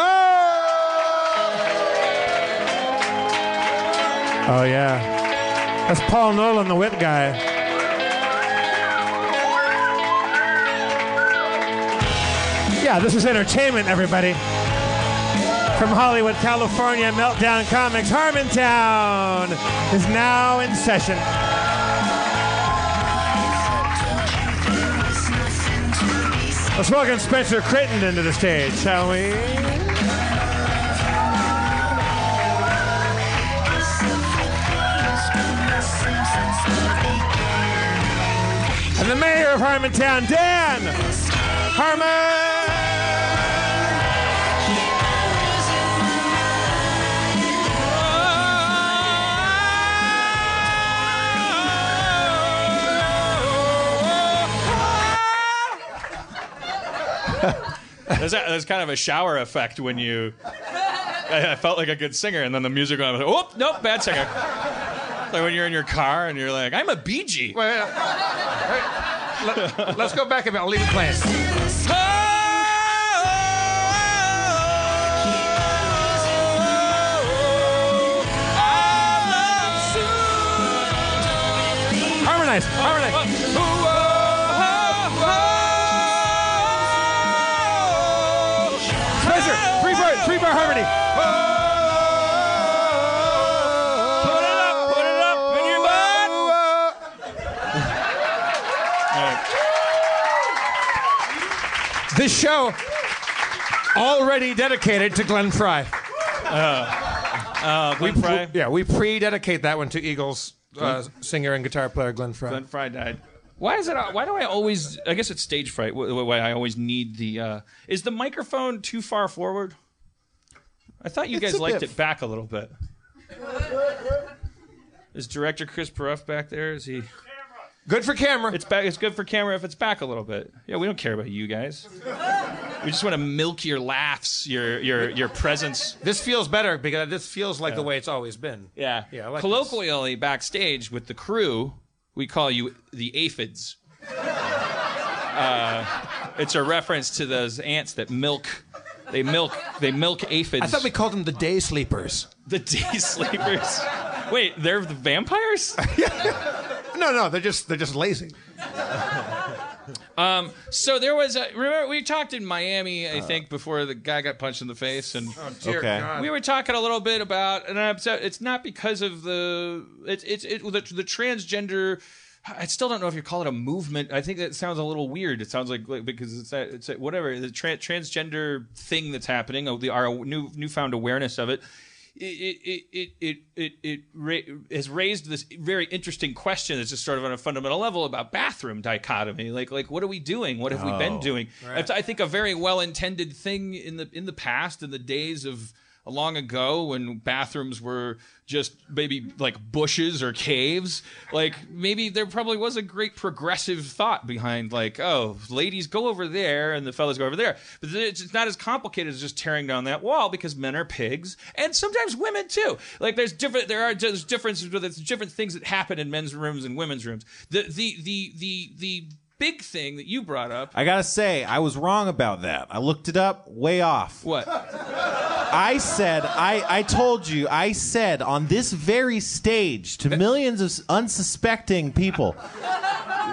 Oh Oh, yeah, that's Paul Nolan, the wit guy. Yeah, this is entertainment, everybody. From Hollywood, California, Meltdown Comics, Harmontown is now in session. Let's welcome Spencer Crittenden to the stage, shall we? And the mayor of Harmontown, Dan Harmon. There's, a, there's kind of a shower effect when you. I, I felt like a good singer, and then the music went. Oh nope, bad singer. Like when you're in your car and you're like, I'm a BG. Wait. Let, us go back a bit. I'll leave it playing. Harmonize, harmonize. This show already dedicated to Glenn Frey. Uh, Glenn Frey. Yeah, we pre-dedicate that one to Eagles uh, singer and guitar player Glenn Frey. Glenn Frey died. Why is it? Why do I always? I guess it's stage fright. wh- wh- Why I always need the. Uh, is the microphone too far forward? I thought you It's guys liked bit- it back a little bit. Is director Chris Peruff back there? Is he? Good for camera. It's back. It's good for camera if it's back a little bit. Yeah, we don't care about you guys. We just want to milk your laughs, your your your presence. This feels better because this feels like the way it's always been. Yeah. Yeah, I like Colloquially, backstage with the crew, we call you the aphids. uh, it's a reference to those ants that milk. They milk. They milk aphids. I thought we called them the day sleepers. the day sleepers. Wait, they're the vampires? No, no, they're just they're just lazy. Um, So there was a. Remember, we talked in Miami, I think, before the guy got punched in the face, and Dear Okay. God. we were talking a little bit about, and I'm upset. It's not because of the. It's it's it, the, the transgender. I still don't know if you call it a movement. I think that sounds a little weird. It sounds like, like because it's a, it's a, whatever the tra- transgender thing that's happening. oh, The our new newfound awareness of it. It it it it it, ra- has raised this very interesting question that's just sort of on a fundamental level about bathroom dichotomy. Like like what are we doing? What have we been oh. doing? It's, I think a very well intended thing in the in the past in the days of long ago when bathrooms were just maybe like bushes or caves like maybe there probably was a great progressive thought behind like oh ladies go over there and the fellas go over there. But it's not as complicated as just tearing down that wall because men are pigs and sometimes women too. Like there's different there are there's differences with there's different things that happen in men's rooms and women's rooms. The the the the the big thing that you brought up I gotta say, I was wrong about that. I looked it up, way off. what I said, I, I told you, I said on this very stage to millions of unsuspecting people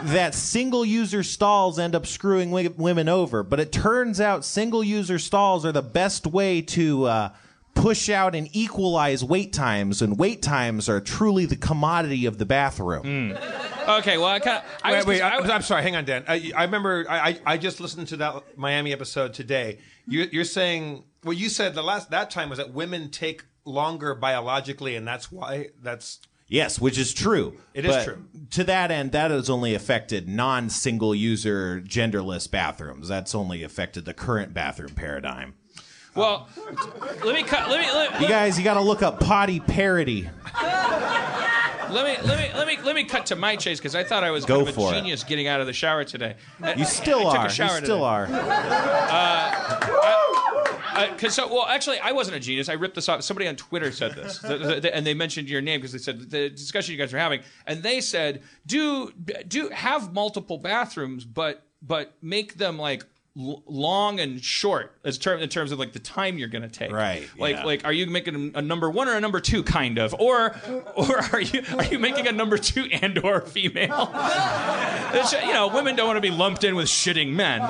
that single user stalls end up screwing wi- women over. But it turns out single user stalls are the best way to uh, push out and equalize wait times, and wait times are truly the commodity of the bathroom. Hmm. okay well i kind of I Wait, was- wait, I- I, am sorry. Hang on, Dan. I, I remember. I, I I just listened to that Miami episode today. You, you're saying what you said the last that time was that women take longer biologically, and that's why that's Yes, which is true. It is But true. To that end, that has only affected non single user genderless bathrooms. That's only affected the current bathroom paradigm. Well, let me cut. Let me. Let, You guys, you got to look up potty parity. let me. Let me. Let me. Let me cut to my chase because I thought I was Go kind of a for it. genius getting out of the shower today. You still I took are. you still today. are. Uh, because uh, so well, actually, I wasn't a genius. I ripped this off. Somebody on Twitter said this, The- the- the- and they mentioned your name because they said the discussion you guys were having, and they said do do have multiple bathrooms, but but make them like. L- Long and short, as term in terms of like the time you're going to take. Right, Like, yeah. like, are you making a number one or a number two, kind of, or, or are you are you making a number two and or female? You know, women don't want to be lumped in with shitting men. Um,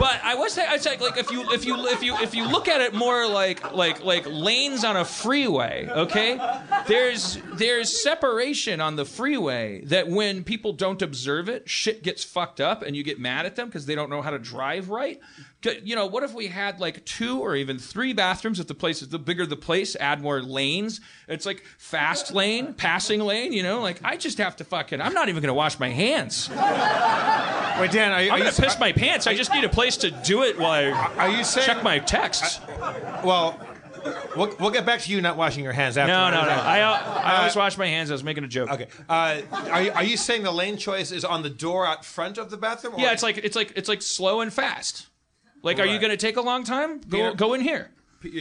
But I was saying, I saying, like if you if you if you if you look at it more like like like lanes on a freeway, okay? There's there's separation on the freeway that when people don't observe it, shit gets fucked up, and you get mad at them because they don't know how to drive right. D- You know, what if we had like two or even three bathrooms if the place is the bigger the place, add more lanes. It's like fast lane, passing lane. You know, like I just have to fucking. I'm not even gonna wash my hands. Wait, Dan, are you, I'm gonna piss my pants. I just need a place to do it while I are you saying? check my texts. Well, we'll, we'll get back to you not washing your hands after. No, no, no. I, I always wash my hands. I was making a joke. Okay. Uh, are, you, are you saying the lane choice is on the door out front of the bathroom? or- Yeah, it's like it's like it's like slow and fast. Like, are you going to take a long time? Go Yeah. go in here.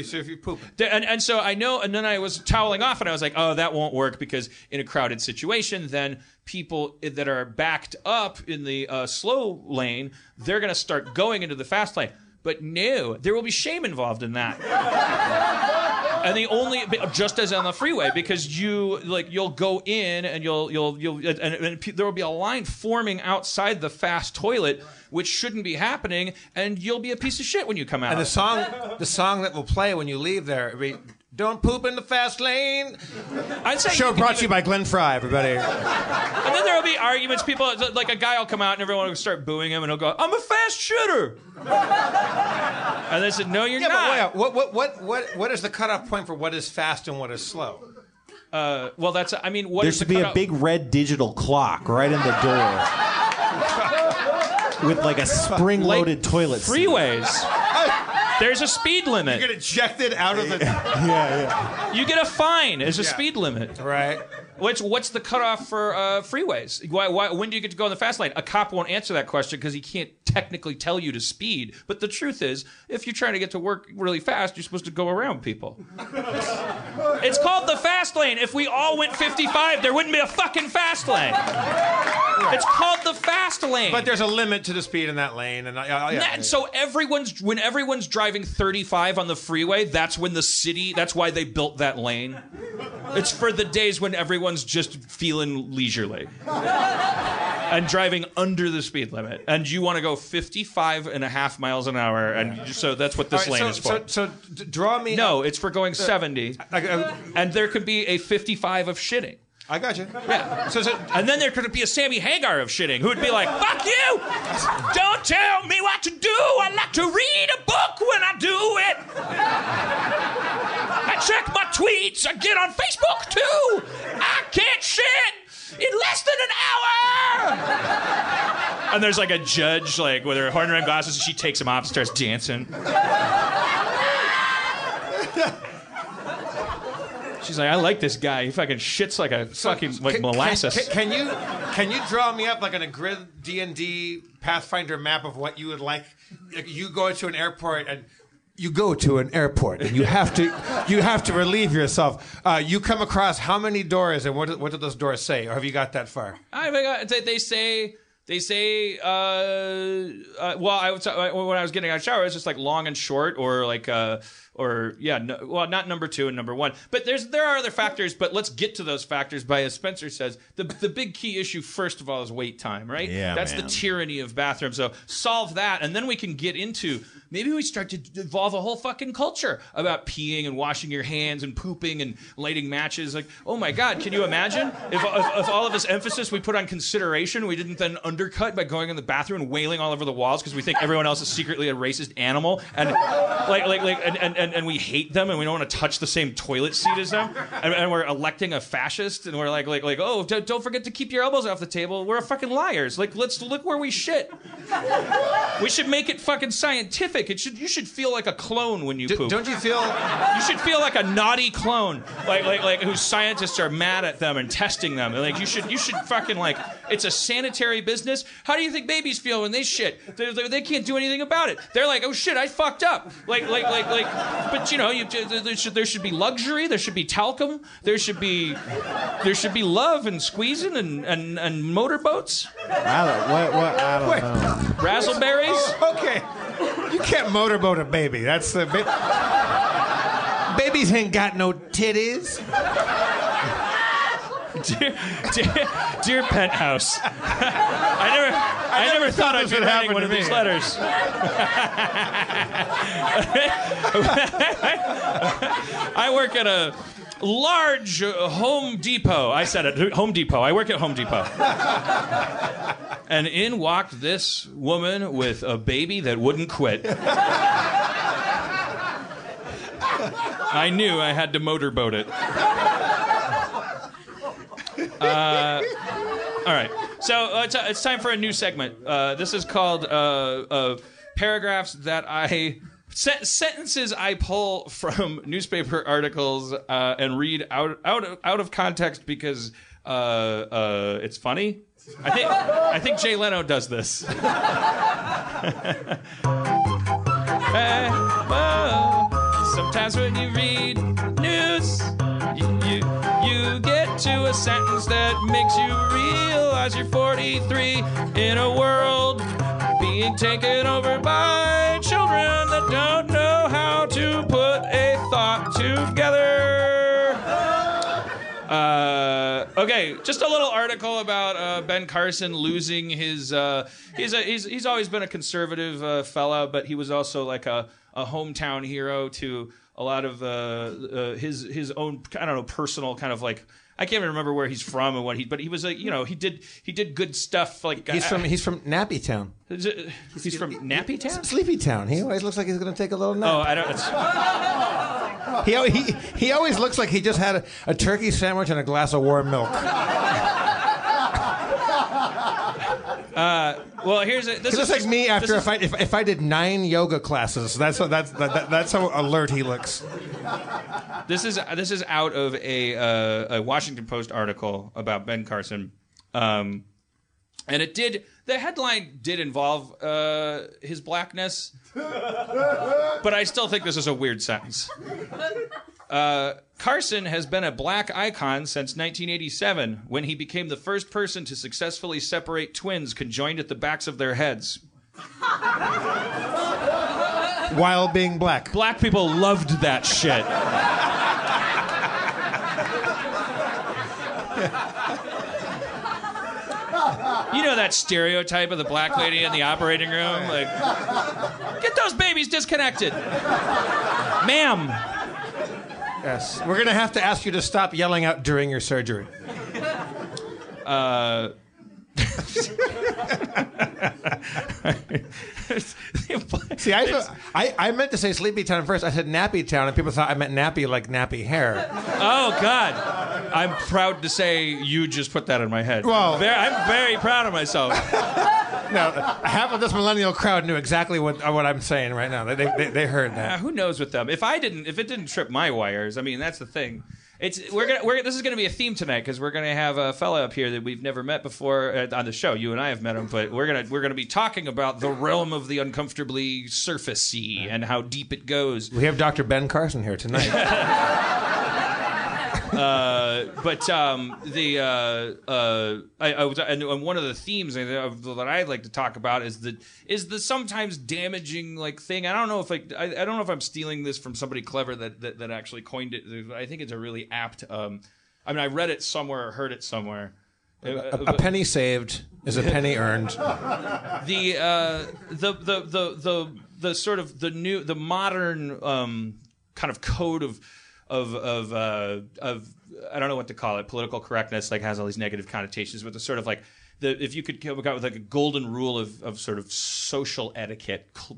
So if you poop. And, and so I know, and then I was toweling off, and I was like, oh, that won't work because in a crowded situation, then people that are backed up in the uh, slow lane, they're going to start going into the fast lane. But no, there will be shame involved in that. and the only just as on the freeway because you like you'll go in and you'll you'll you'll and, and there will be a line forming outside the fast toilet which shouldn't be happening and you'll be a piece of shit when you come out And the song, the song that will play when you leave there, "Don't poop in the fast lane." I'd say Show brought to you by Glenn Frey, everybody. And then there will be arguments. People, like a guy will come out and everyone will start booing him, and he'll go, "I'm a fast shooter." and they said, "No, you're Yeah, but wait, what, what, what, what, what is the cutoff point for what is fast and what is slow? Uh, well, that's. I mean, what There is should the be a big red digital clock right in the door. With like a spring loaded toilet seat. freeways. There's a speed limit. You get ejected out of the Yeah, yeah. You get a fine. There's a Yeah. speed limit. right. Which what's the cutoff for uh, freeways? Why, why, when do you get to go in the fast lane? A cop won't answer that question because he can't technically tell you to speed. But the truth is, if you're trying to get to work really fast, you're supposed to go around people. it's called the fast lane. If we all went 55, there wouldn't be a fucking fast lane. It's called the fast lane. But there's a limit to the speed in that lane, and uh, yeah, yeah. That- so everyone's when everyone's driving 35 on the freeway, that's when the city. That's why they built that lane. It's for the days when everyone's just feeling leisurely and driving under the speed limit, and you want to go 55 and a half miles an hour, and you- so that's what this right, lane so, is for. So, so draw me. no, it's for going uh, 70, I, I, and there could be a 55 of shitting. I got you. Yeah. So, so And then there could be a Sammy Hagar of shitting who would be like, fuck you! Don't tell me what to do! I like to read a book when I do it! I check my tweets, I get on Facebook too! I can't shit in less than an hour! And there's like a judge, like with her horn rimmed glasses, and she takes him off and starts dancing. She's like, I like this guy. He fucking shits like a fucking like Can- molasses. Can, can you can you draw me up like on a grid D and D Pathfinder map of what you would like? Like, You go to an airport and you go to an airport and you have to you have to relieve yourself. Uh, you come across how many doors and what do, what do those doors say? Or have you got that far? I forgot. They, they say they say. Uh, uh, well, I was uh, when I was getting out of the shower, it's just like long and short, or like. Uh, or yeah, no, well, not number two and number one, but there's there are other factors. But let's get to those factors. By as Spencer says, the the big key issue first of all is wait time, right? Yeah, that's man. the tyranny of bathrooms. So solve that, and then we can get into maybe we start to evolve a whole fucking culture about peeing and washing your hands and pooping and lighting matches. Like, oh my god, can you imagine if, if, if all of this emphasis we put on consideration, we didn't then undercut by going in the bathroom and wailing all over the walls because we think everyone else is secretly a racist animal and like like like and, and, and, and we hate them and we don't want to touch the same toilet seat as them and, and we're electing a fascist and we're like like like oh don't, don't forget to keep your elbows off the table. We're fucking liars. Like let's look where we shit. We should make it fucking scientific. It should you should feel like a clone when you D- poop. don't you feel? You should feel like a naughty clone, like like like whose scientists are mad at them and testing them. And, Like you should you should fucking like it's a sanitary business. How do you think babies feel when they shit? They, they, they can't do anything about it. They're like, oh shit, I fucked up. Like like like like. But you know, you there should there should be luxury. There should be talcum. There should be there should be love and squeezing and and, and motorboats, I don't, what, what, I don't Wait. know. razzleberries. Oh, okay, you can't motorboat a baby. That's the ba- babies ain't got no titties. Dear, dear, dear penthouse. I never, I, never, thought I'd this be writing one of these letters. I work at a large Home Depot. I said it, Home Depot. I work at Home Depot. and in walked this woman with a baby that wouldn't quit. I knew I had to motorboat it. Uh, all right. So uh, it's, it's time for a new segment. Uh, this is called uh, uh, paragraphs that I. Sen- sentences I pull from newspaper articles uh, and read out out of, out of context because uh, uh, it's funny. I think I think Jay Leno does this. Eh, oh, sometimes when you read news, you, you you get to a sentence that makes you realize you're 43 in a world being taken over by children that don't know how to put a thought together. Uh, okay, just a little article about uh, Ben Carson losing his. Uh, he's a, he's he's always been a conservative uh, fella, but he was also like a, a hometown hero to a lot of uh, uh, his his own I don't know personal kind of like. I can't even remember where he's from and what he, but he was a, you know, he did he did good stuff. Like He's uh, from he's from Nappy Town, Is it- he's from Nappy Town. Sleepy Town. He always looks like he's gonna take a little nap. Oh, nap. I don't. It's, He, he he always looks like he just had a, a turkey sandwich and a glass of warm milk. well, here's a, this He is looks like just- me this after is- if I if, if I did nine yoga classes. That's how, that's that, that, that's how alert he looks. This is this is out of a, uh, a Washington Post article about Ben Carson, um, and it did the headline did involve uh, his blackness, but I still think this is a weird sentence. Uh, Carson has been a black icon since 1987 when he became the first person to successfully separate twins conjoined at the backs of their heads. While being black. Black people loved that shit. You know that stereotype of the black lady in the operating room? Like, get those babies disconnected. Ma'am. Yes. We're gonna have to ask you to stop yelling out during your surgery. Uh, See, I, I I meant to say Sleepy Town first. I said Nappy Town, and people thought I meant nappy like nappy hair. Oh, God. I'm proud to say you just put that in my head. Well- Very- I'm very proud of myself. now, half of this millennial crowd knew exactly what what I'm saying right now. They they, they heard Uh, that. who knows with them? If I didn't, if it didn't trip my wires, I mean, that's the thing. It's we're gonna we're this is gonna be a theme tonight because we're gonna have a fella up here that we've never met before uh, on the show. You and I have met him, but we're gonna we're gonna be talking about the realm of the uncomfortably surfacey and how deep it goes. We have Dr. Ben Carson here tonight. But um, the uh, uh, I, I was and and one of the themes that that I'd like to talk about is the is the sometimes damaging like thing. I don't know if like I, I don't know if I'm stealing this from somebody clever that that, that actually coined it. I think it's a really apt. Um, I mean, I read it somewhere or heard it somewhere. a, a penny saved is a penny earned. the uh, the the the the the sort of the new the modern um, kind of code of of of uh, of I don't know what to call it political correctness like has all these negative connotations but the sort of like the if you could come up with like a golden rule of, of sort of social etiquette cul-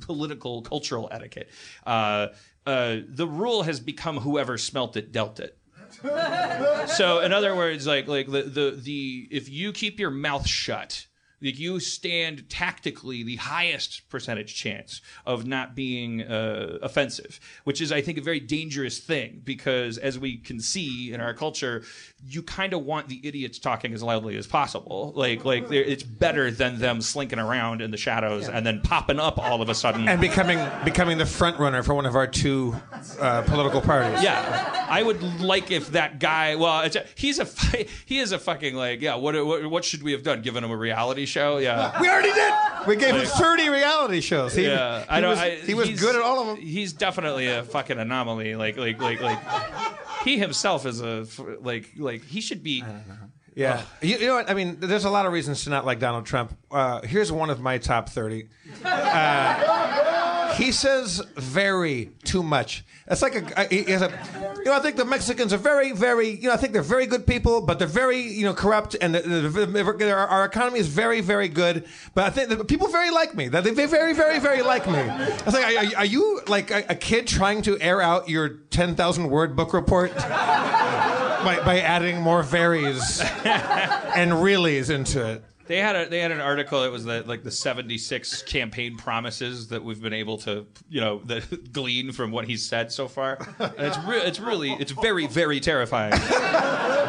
political cultural etiquette uh, uh, the rule has become whoever smelt it dealt it. So in other words like like the, the the if you keep your mouth shut like you stand tactically the highest percentage chance of not being uh, offensive, which is, I think, a very dangerous thing because, as we can see in our culture, you kind of want the idiots talking as loudly as possible. Like, like it's better than them slinking around in the shadows and then popping up all of a sudden. and becoming becoming the front runner for one of our two uh, political parties. Yeah, I would like if that guy. Well, it's a, he's a he is a fucking like yeah. What, what what should we have done? Given him a reality show? Yeah. We already did. We gave him 30 reality shows. He, Yeah, he I don't. was, I, he was he's- good at all of them. He's definitely a fucking anomaly. Like, like, like, like. He himself is a f- like, like he should be. Yeah. You, you know what? I mean, there's a lot of reasons to not like Donald Trump. Uh, here's one of my top 30. He says very too much. It's like a, has a, you know, I think the Mexicans are very, very, you know, I think they're very good people, but they're very, you know, corrupt, and the, the, the, our, our economy is very, very good. But I think people very like me. That they very, very, very like me. I was like, are, are you like a, a kid trying to air out your 10,000 word book report? by, by adding more varies and reallys into it. They had a they had an article. that was the, like the seventy six campaign promises that we've been able to you know that glean from what he's said so far. And it's re- it's really it's very very terrifying.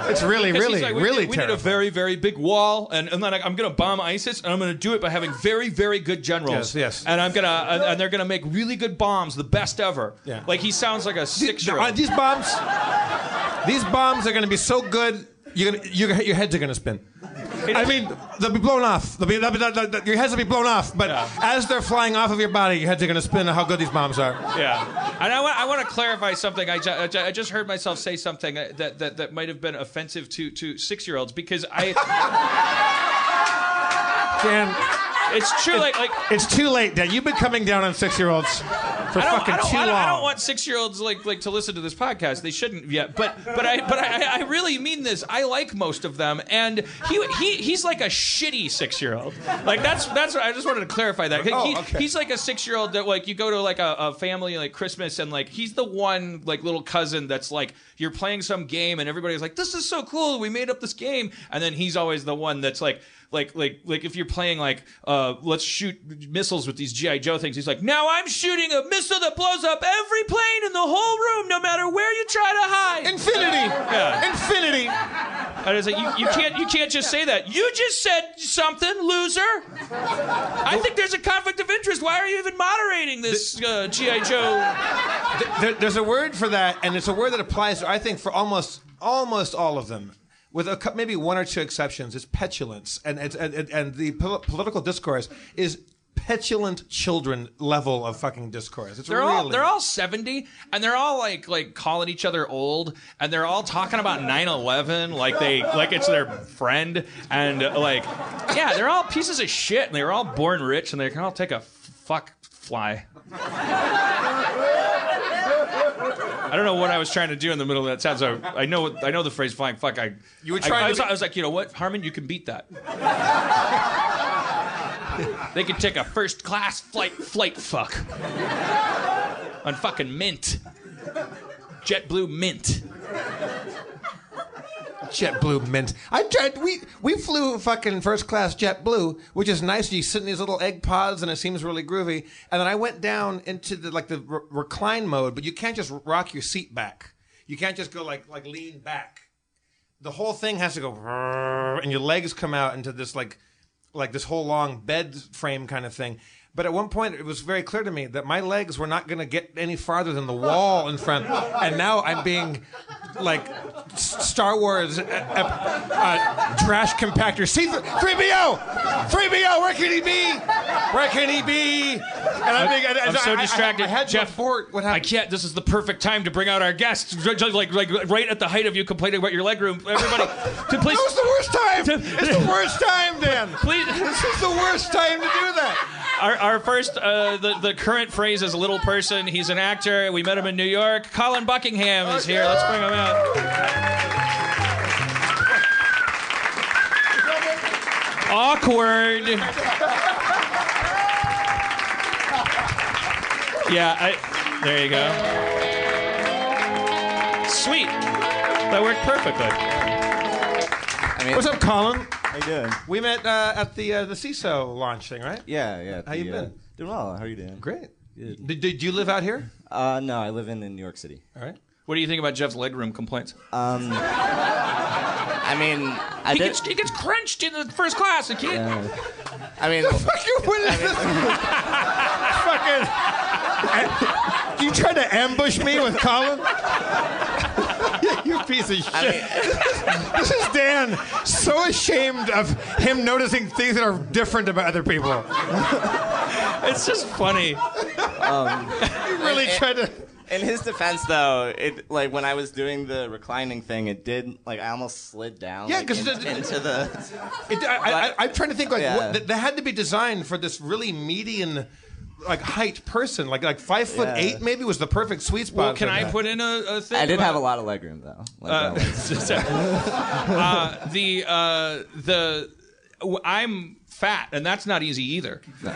It's really, really, like, we really need, we need a very, very big wall, and, and then I'm going to bomb ISIS, and I'm going to do it by having very, very good generals. Yes, yes. And I'm gonna, and, and they're going to make really good bombs, the best ever. Yeah. Like he sounds like a six year Uh, old. these bombs, these bombs are going to be so good. You're gonna, you're, your heads are going to spin. I mean, they'll be blown off. They'll be, they'll be, they'll- they'll- your heads will be blown off. But Yeah. as they're flying off of your body, your heads are going to spin. How good these bombs are. Yeah, and I want I want to clarify something. I, ju- I ju- I just heard myself say something that that, that might have been offensive to to six year olds because I Dan, it's true like like. it's too late, Dan. You've been coming down on six-year-olds for fucking too I, don't, I don't want six-year-olds like like to listen to this podcast. They shouldn't yet. But but I but I, I really mean this. I like most of them, and he he he's like a shitty six-year-old. Like that's that's what I just wanted to clarify that. Oh, okay. He's like a six-year-old that like you go to like a, a family like Christmas, and like he's the one like little cousin that's like you're playing some game, and everybody's like, "This is so cool. We made up this game," and then he's always the one that's like like like like if you're playing like uh let's shoot missiles with these GI Joe things he's like now I'm shooting a missile that blows up every plane in the whole room no matter where you try to hide Infinity. Yeah. Infinity. and it's like you, you can't you can't just say that you just said something loser I think there's a conflict of interest why are you even moderating this uh, GI Joe There, there's a word for that, and it's a word that applies, I think, for almost almost all of them, with a, maybe one or two exceptions. It's petulance, and it's, and, and, and the pol- political discourse is petulant children level of fucking discourse. It's They're really all they're all 70 and they're all like like calling each other old and they're all talking about 9/11 like they like it's their friend and like yeah, they're all pieces of shit and they were all born rich and they can all take a fuck fly. I don't know what I was trying to do in the middle of that sentence. I, I know I know the phrase flying fuck. I You were trying I, to was, be- I was like, you know what, Harmon, you can beat that. they can take a first class flight flight fuck on fucking mint. JetBlue mint. JetBlue mint. I tried. We we flew fucking first class JetBlue, which is nice. You sit in these little egg pods, and it seems really groovy. And then I went down into the like the re- recline mode, but you can't just rock your seat back. You can't just go like like lean back. The whole thing has to go, and your legs come out into this like like this whole long bed frame kind of thing. But at one point, it was very clear to me that my legs were not going to get any farther than the wall in front. And now I'm being like Star Wars uh, uh, uh, trash compactor. C three BO, three BO. Where can he be? Where can he be? And I'm, being, and- and I'm so I- I- distracted. I, had Jeff, fort. What happened? I can't. This is the perfect time to bring out our guests. Ju- ju- Like, like right at the height of you complaining about your leg room. Everybody, to please, It was the worst time. It's the worst time, Dan. please. This is the worst time to do that. Our, our first, uh, the, the current phrase is a little person. He's an actor. We met him in New York. Colin Buckingham is here. Let's bring him out. Awkward. Yeah, I, there you go. Sweet. That worked perfectly. What's up, Colin? How you doing? We met uh, at the uh, the Seeso launch thing, right? Yeah, yeah. How you the, uh, been? Doing well. How are you doing? Great. Good. Did, did you live out here? Uh, no, I live in, in New York City. All right. What do you think about Jeff's legroom complaints? Um, I mean, I he did. gets he gets crunched in the first class. I can't. I mean, Fuck you! What is this? Fucking. You trying to ambush me with Colin? you piece of shit. this is Dan, so ashamed of him noticing things that are different about other people. It's just funny. Um, you really and- tried to. in his defense, though, it like when I was doing the reclining thing, it did like I almost slid down. Yeah, like, 'cause in- into the. It, I, I, I'm trying to think like Yeah. what, that, that had to be designed for this really median. Like height person, like like five foot Yeah. eight, maybe was the perfect sweet spot. Well, can for I that. put in a, a thing? I did about- have a lot of legroom though. Like, Uh, uh, the uh, the w- I'm fat, and that's not easy either. Um,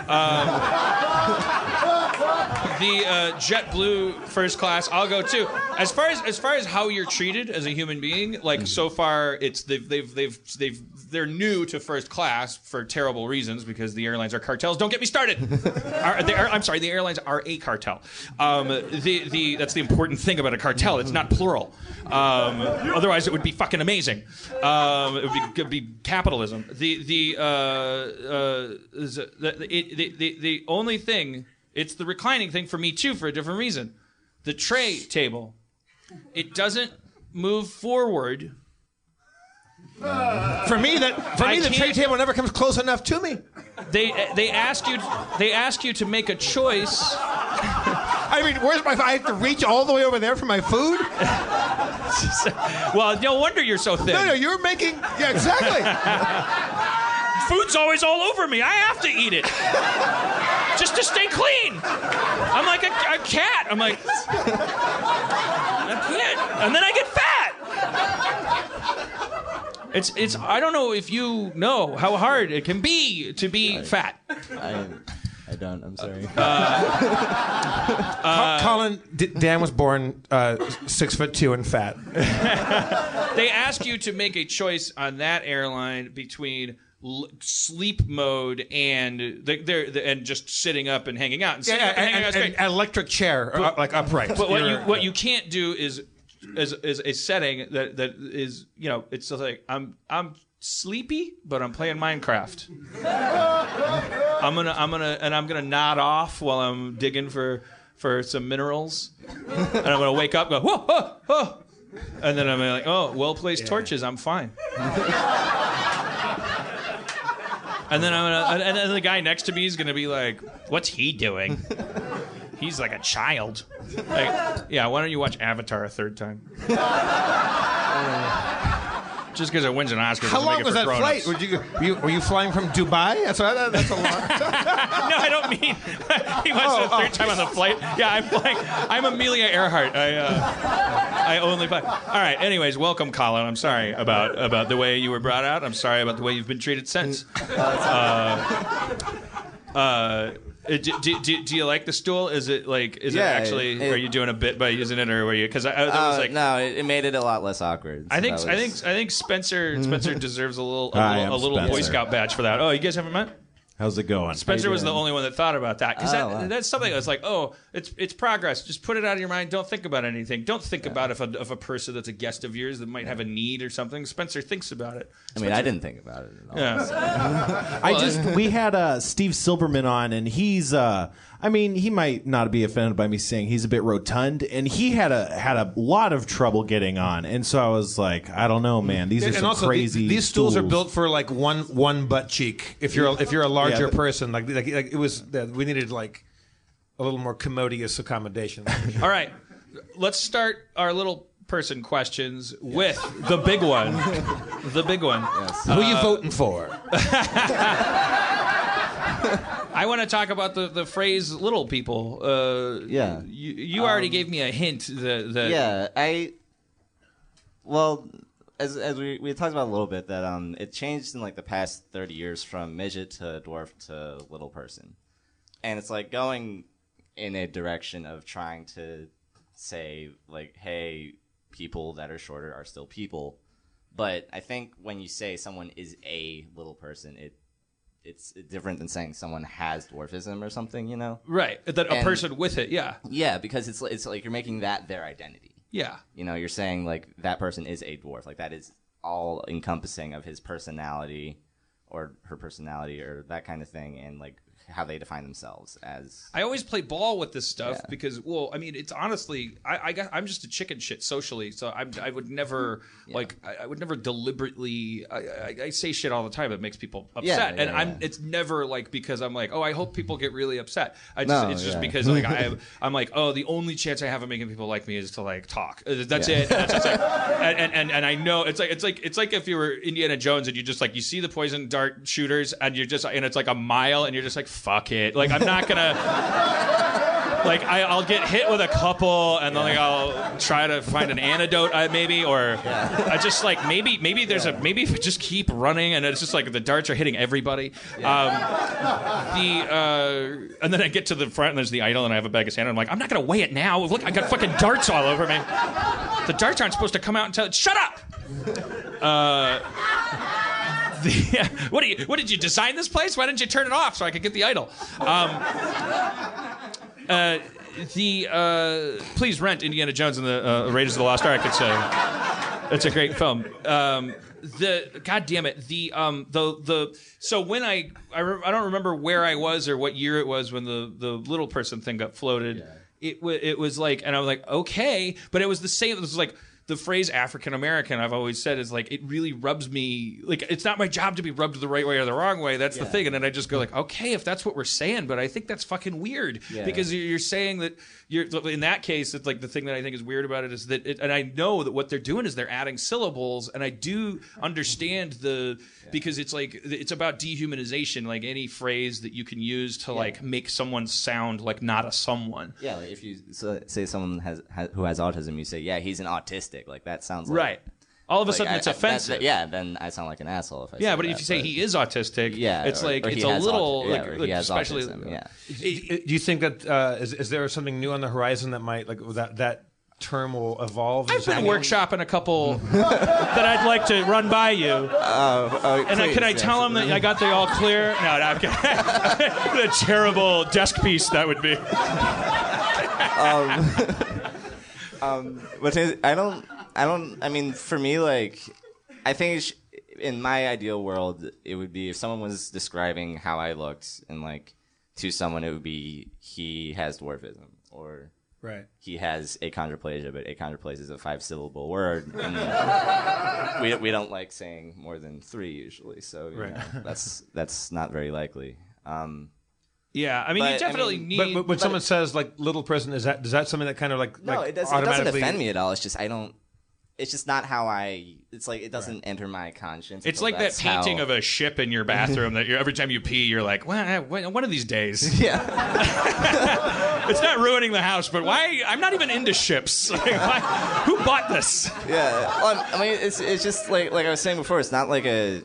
the uh, JetBlue first class, I'll go too. As far as as far as how you're treated as a human being, like so far, it's they've they've they've they've they're new to first class for terrible reasons because the airlines are cartels. Don't get me started. Are- they are- I'm sorry, the airlines are a cartel. Um, the the that's the important thing about a cartel. It's not plural. Um, otherwise, it would be fucking amazing. Um, it would be, be capitalism. The the uh, uh, the, it, the the the only thing it's the reclining thing for me too for a different reason. The tray table, it doesn't move forward. For me, that for I me, the tray can't- table never comes close enough to me. They they ask you they ask you to make a choice. I mean, where's my? I have to reach all the way over there for my food. Well, no wonder you're so thin. No, no, you're making. Yeah, exactly. Food's always all over me. I have to eat it just to stay clean. I'm like a, a cat. I'm like I can't, and then I get fat. It's it's. I don't know if you know how hard it can be to be fat. I, I don't. I'm sorry. Co- Colin, D- Dan was born uh, six foot two and fat. They ask you to make a choice on that airline between l- sleep mode and the, they're, and just sitting up and hanging out. And sitting Yeah, up and and, hanging out is and, an electric chair, uh, like upright. But what you what you can't do is is is a setting that that is you know it's just like I'm I'm sleepy but I'm playing Minecraft. I'm gonna I'm gonna and I'm gonna nod off while I'm digging for for some minerals, and I'm gonna wake up and go whoa whoa whoa, and then I'm like oh well placed torches I'm fine. And then I'm gonna, and then the guy next to me is gonna be like, "What's he doing?" He's like a child. Like, yeah, why don't you watch Avatar a third time? Just because it wins an Oscar. How long was that grown-ups. flight? Would you, were you were you flying from Dubai? That's that's a long. no, I don't mean he Oh, a third oh. time on the flight. Yeah, I'm flying. I'm Amelia Earhart. I uh, I only fly. All right. Anyways, welcome, Colin. I'm sorry about about the way you were brought out. I'm sorry about the way you've been treated since. Uh, uh, do, do, do, do you like the stool? Is it like is Yeah, it actually? it- are you doing a bit by using it, or were you? Because I, I that was Uh, like. no, it, it made it a lot less awkward. I think that I think I think Spencer Spencer deserves a little a I little, a little Boy Scout badge for that. Oh, you guys haven't met? How's it going? Spencer was the only one that thought about that because Oh, that, wow. that's something that's like, oh, it's it's progress. Just put it out of your mind. Don't think about anything. Don't think about if a, if a person that's a guest of yours that might have a need or something. Spencer thinks about it. I mean, I didn't think about it at all. Yeah. I just we had uh, Steve Silverman on, and he's uh, I mean, he might not be offended by me saying he's a bit rotund, and he had a had a lot of trouble getting on, and so I was like, I don't know, man, these are and some also, crazy. these, these stools, are built for like one one butt cheek. If you're a, if you're a larger Yeah, the- person, like, like like it was, uh, we needed like a little more commodious accommodation. All right, let's start our little person questions with the big one. The big one. Who are you voting for? I want to talk about the, the phrase "little people." Uh, Yeah. You, you already gave me a hint that, that Yeah, I. Well, as as we we talked about a little bit that um it changed in like the past thirty years from midget to dwarf to little person, and it's like going in a direction of trying to say like, hey, people that are shorter are still people, But I think when you say someone is a little person, it it's different than saying someone has dwarfism or something. You know? Right. That a And- person with it. Yeah. Yeah, because it's it's like you're making that their identity. Yeah. You know, you're saying like that person is a dwarf. Like that is all encompassing of his personality or her personality or that kind of thing, and like how they define themselves as. I always play ball with this stuff Yeah. because, well, I mean, it's honestly, I, I got, I'm just a chicken shit socially, so I'm, I would never, like, I, I would never deliberately, I, I, I say shit all the time that makes people upset, Yeah, and yeah, I'm, it's never like because I'm like, oh, I hope people get really upset. I just, No, it's just because like I, I'm like, oh, the only chance I have of making people like me is to like talk. Uh, That's it. And, that's like, and, and and I know it's like it's like it's like if you were Indiana Jones and you just like you see the poison dart shooters and you're just and it's like a mile and you're just like fuck it. Like I'm not gonna like I, I'll get hit with a couple, and then like I'll try to find an antidote, uh, maybe, or I just like maybe maybe there's a maybe if I just keep running, and it's just like the darts are hitting everybody. Um, the uh, and then I get to the front, and there's the idol, and I have a bag of sand. And I'm like, I'm not gonna weigh it now. Look, I got fucking darts all over me. The darts aren't supposed to come out until tell. Shut up. Uh, the, what you? What did you design this place? Why didn't you turn it off so I could get the idol? Um, uh, the uh, please rent Indiana Jones and the uh, Raiders of the Lost Ark. It's a it's a great film. Um, the God damn it the um the the so when I I, re- I don't remember where I was or what year it was when the the little person thing got floated. It wa it was like and I was like okay, but it was the same. It was like the phrase African American I've always said is like it really rubs me like it's not my job to be rubbed the right way or the wrong way. That's the thing. And then I just go like, okay, if that's what we're saying, but I think that's fucking weird Yeah. because you're you're saying that you're in that case. It's like the thing that I think is weird about it is that, it, and I know that what they're doing is they're adding syllables, and I do understand the because it's like it's about dehumanization. Like any phrase that you can use to like make someone sound like not a someone. Yeah, like if you so, say someone has, has who has autism, you say, "Yeah, he's an autistic." Like that sounds like, Right. All of a like, sudden, I- it's I- offensive. that- yeah, then I sound like an asshole if I. Yeah, say but if you say he is autistic, yeah, it's or- like or it's a little auti- yeah, like, or he like, especially autism, yeah. Do you think that uh, is, is there something new on the horizon that might like that that term will evolve? I've Is been that- workshopping a couple that I'd like to run by you. Oh, And I, can I tell them that I got the all clear? No, no, I'm kidding. the terrible desk piece that would be. um, um, But I don't. I don't. I mean, for me, like, I think it's, in my ideal world, it would be if someone was describing how I looked, and like to someone, it would be he has dwarfism or right? he has achondroplasia, but achondroplasia is a five syllable word, and we we don't like saying more than three usually. So you Right. know, that's that's not very likely. Um, Yeah, I mean, But, you I definitely mean- need. But, but when someone says like little person, is that is that something that kind of like no, like it doesn't. It doesn't offend me at all. It's just I don't. It's just not how I. It's like it doesn't enter my conscience. it's like that painting how- of a ship in your bathroom that you're, every time you pee, you're like, well, one of these days. Yeah. It's not ruining the house, but why? I'm not even into ships. Like, why, who bought this? Yeah, well, I mean, it's it's just like like I was saying before. It's not like a,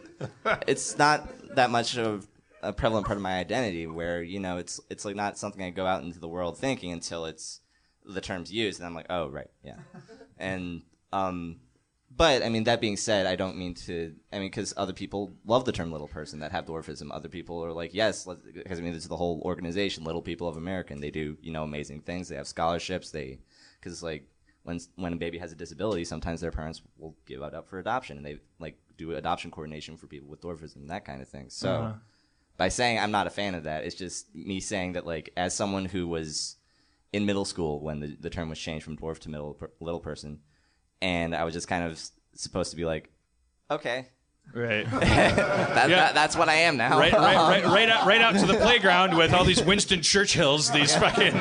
it's not that much of a prevalent part of my identity. Where you know, it's it's like not something I go out into the world thinking until it's the terms used, and I'm like, oh right, yeah, and um, but I mean that being said, I don't mean to. I mean, because other people love the term "little person" that have dwarfism. Other people are like, yes, because I mean, it's the whole organization, Little People of America, and they do you know amazing things. They have scholarships. They because like when when a baby has a disability, sometimes their parents will give it up for adoption, and they like do adoption coordination for people with dwarfism, that kind of thing. So by saying I'm not a fan of that, it's just me saying that like as someone who was in middle school when the, the term was changed from dwarf to middle per, little person, and I was just kind of s- supposed to be like, okay, Right. that, Yeah. that, that's what I am now. Right, right, right, right out, right out to the playground with all these Winston Churchills, these fucking,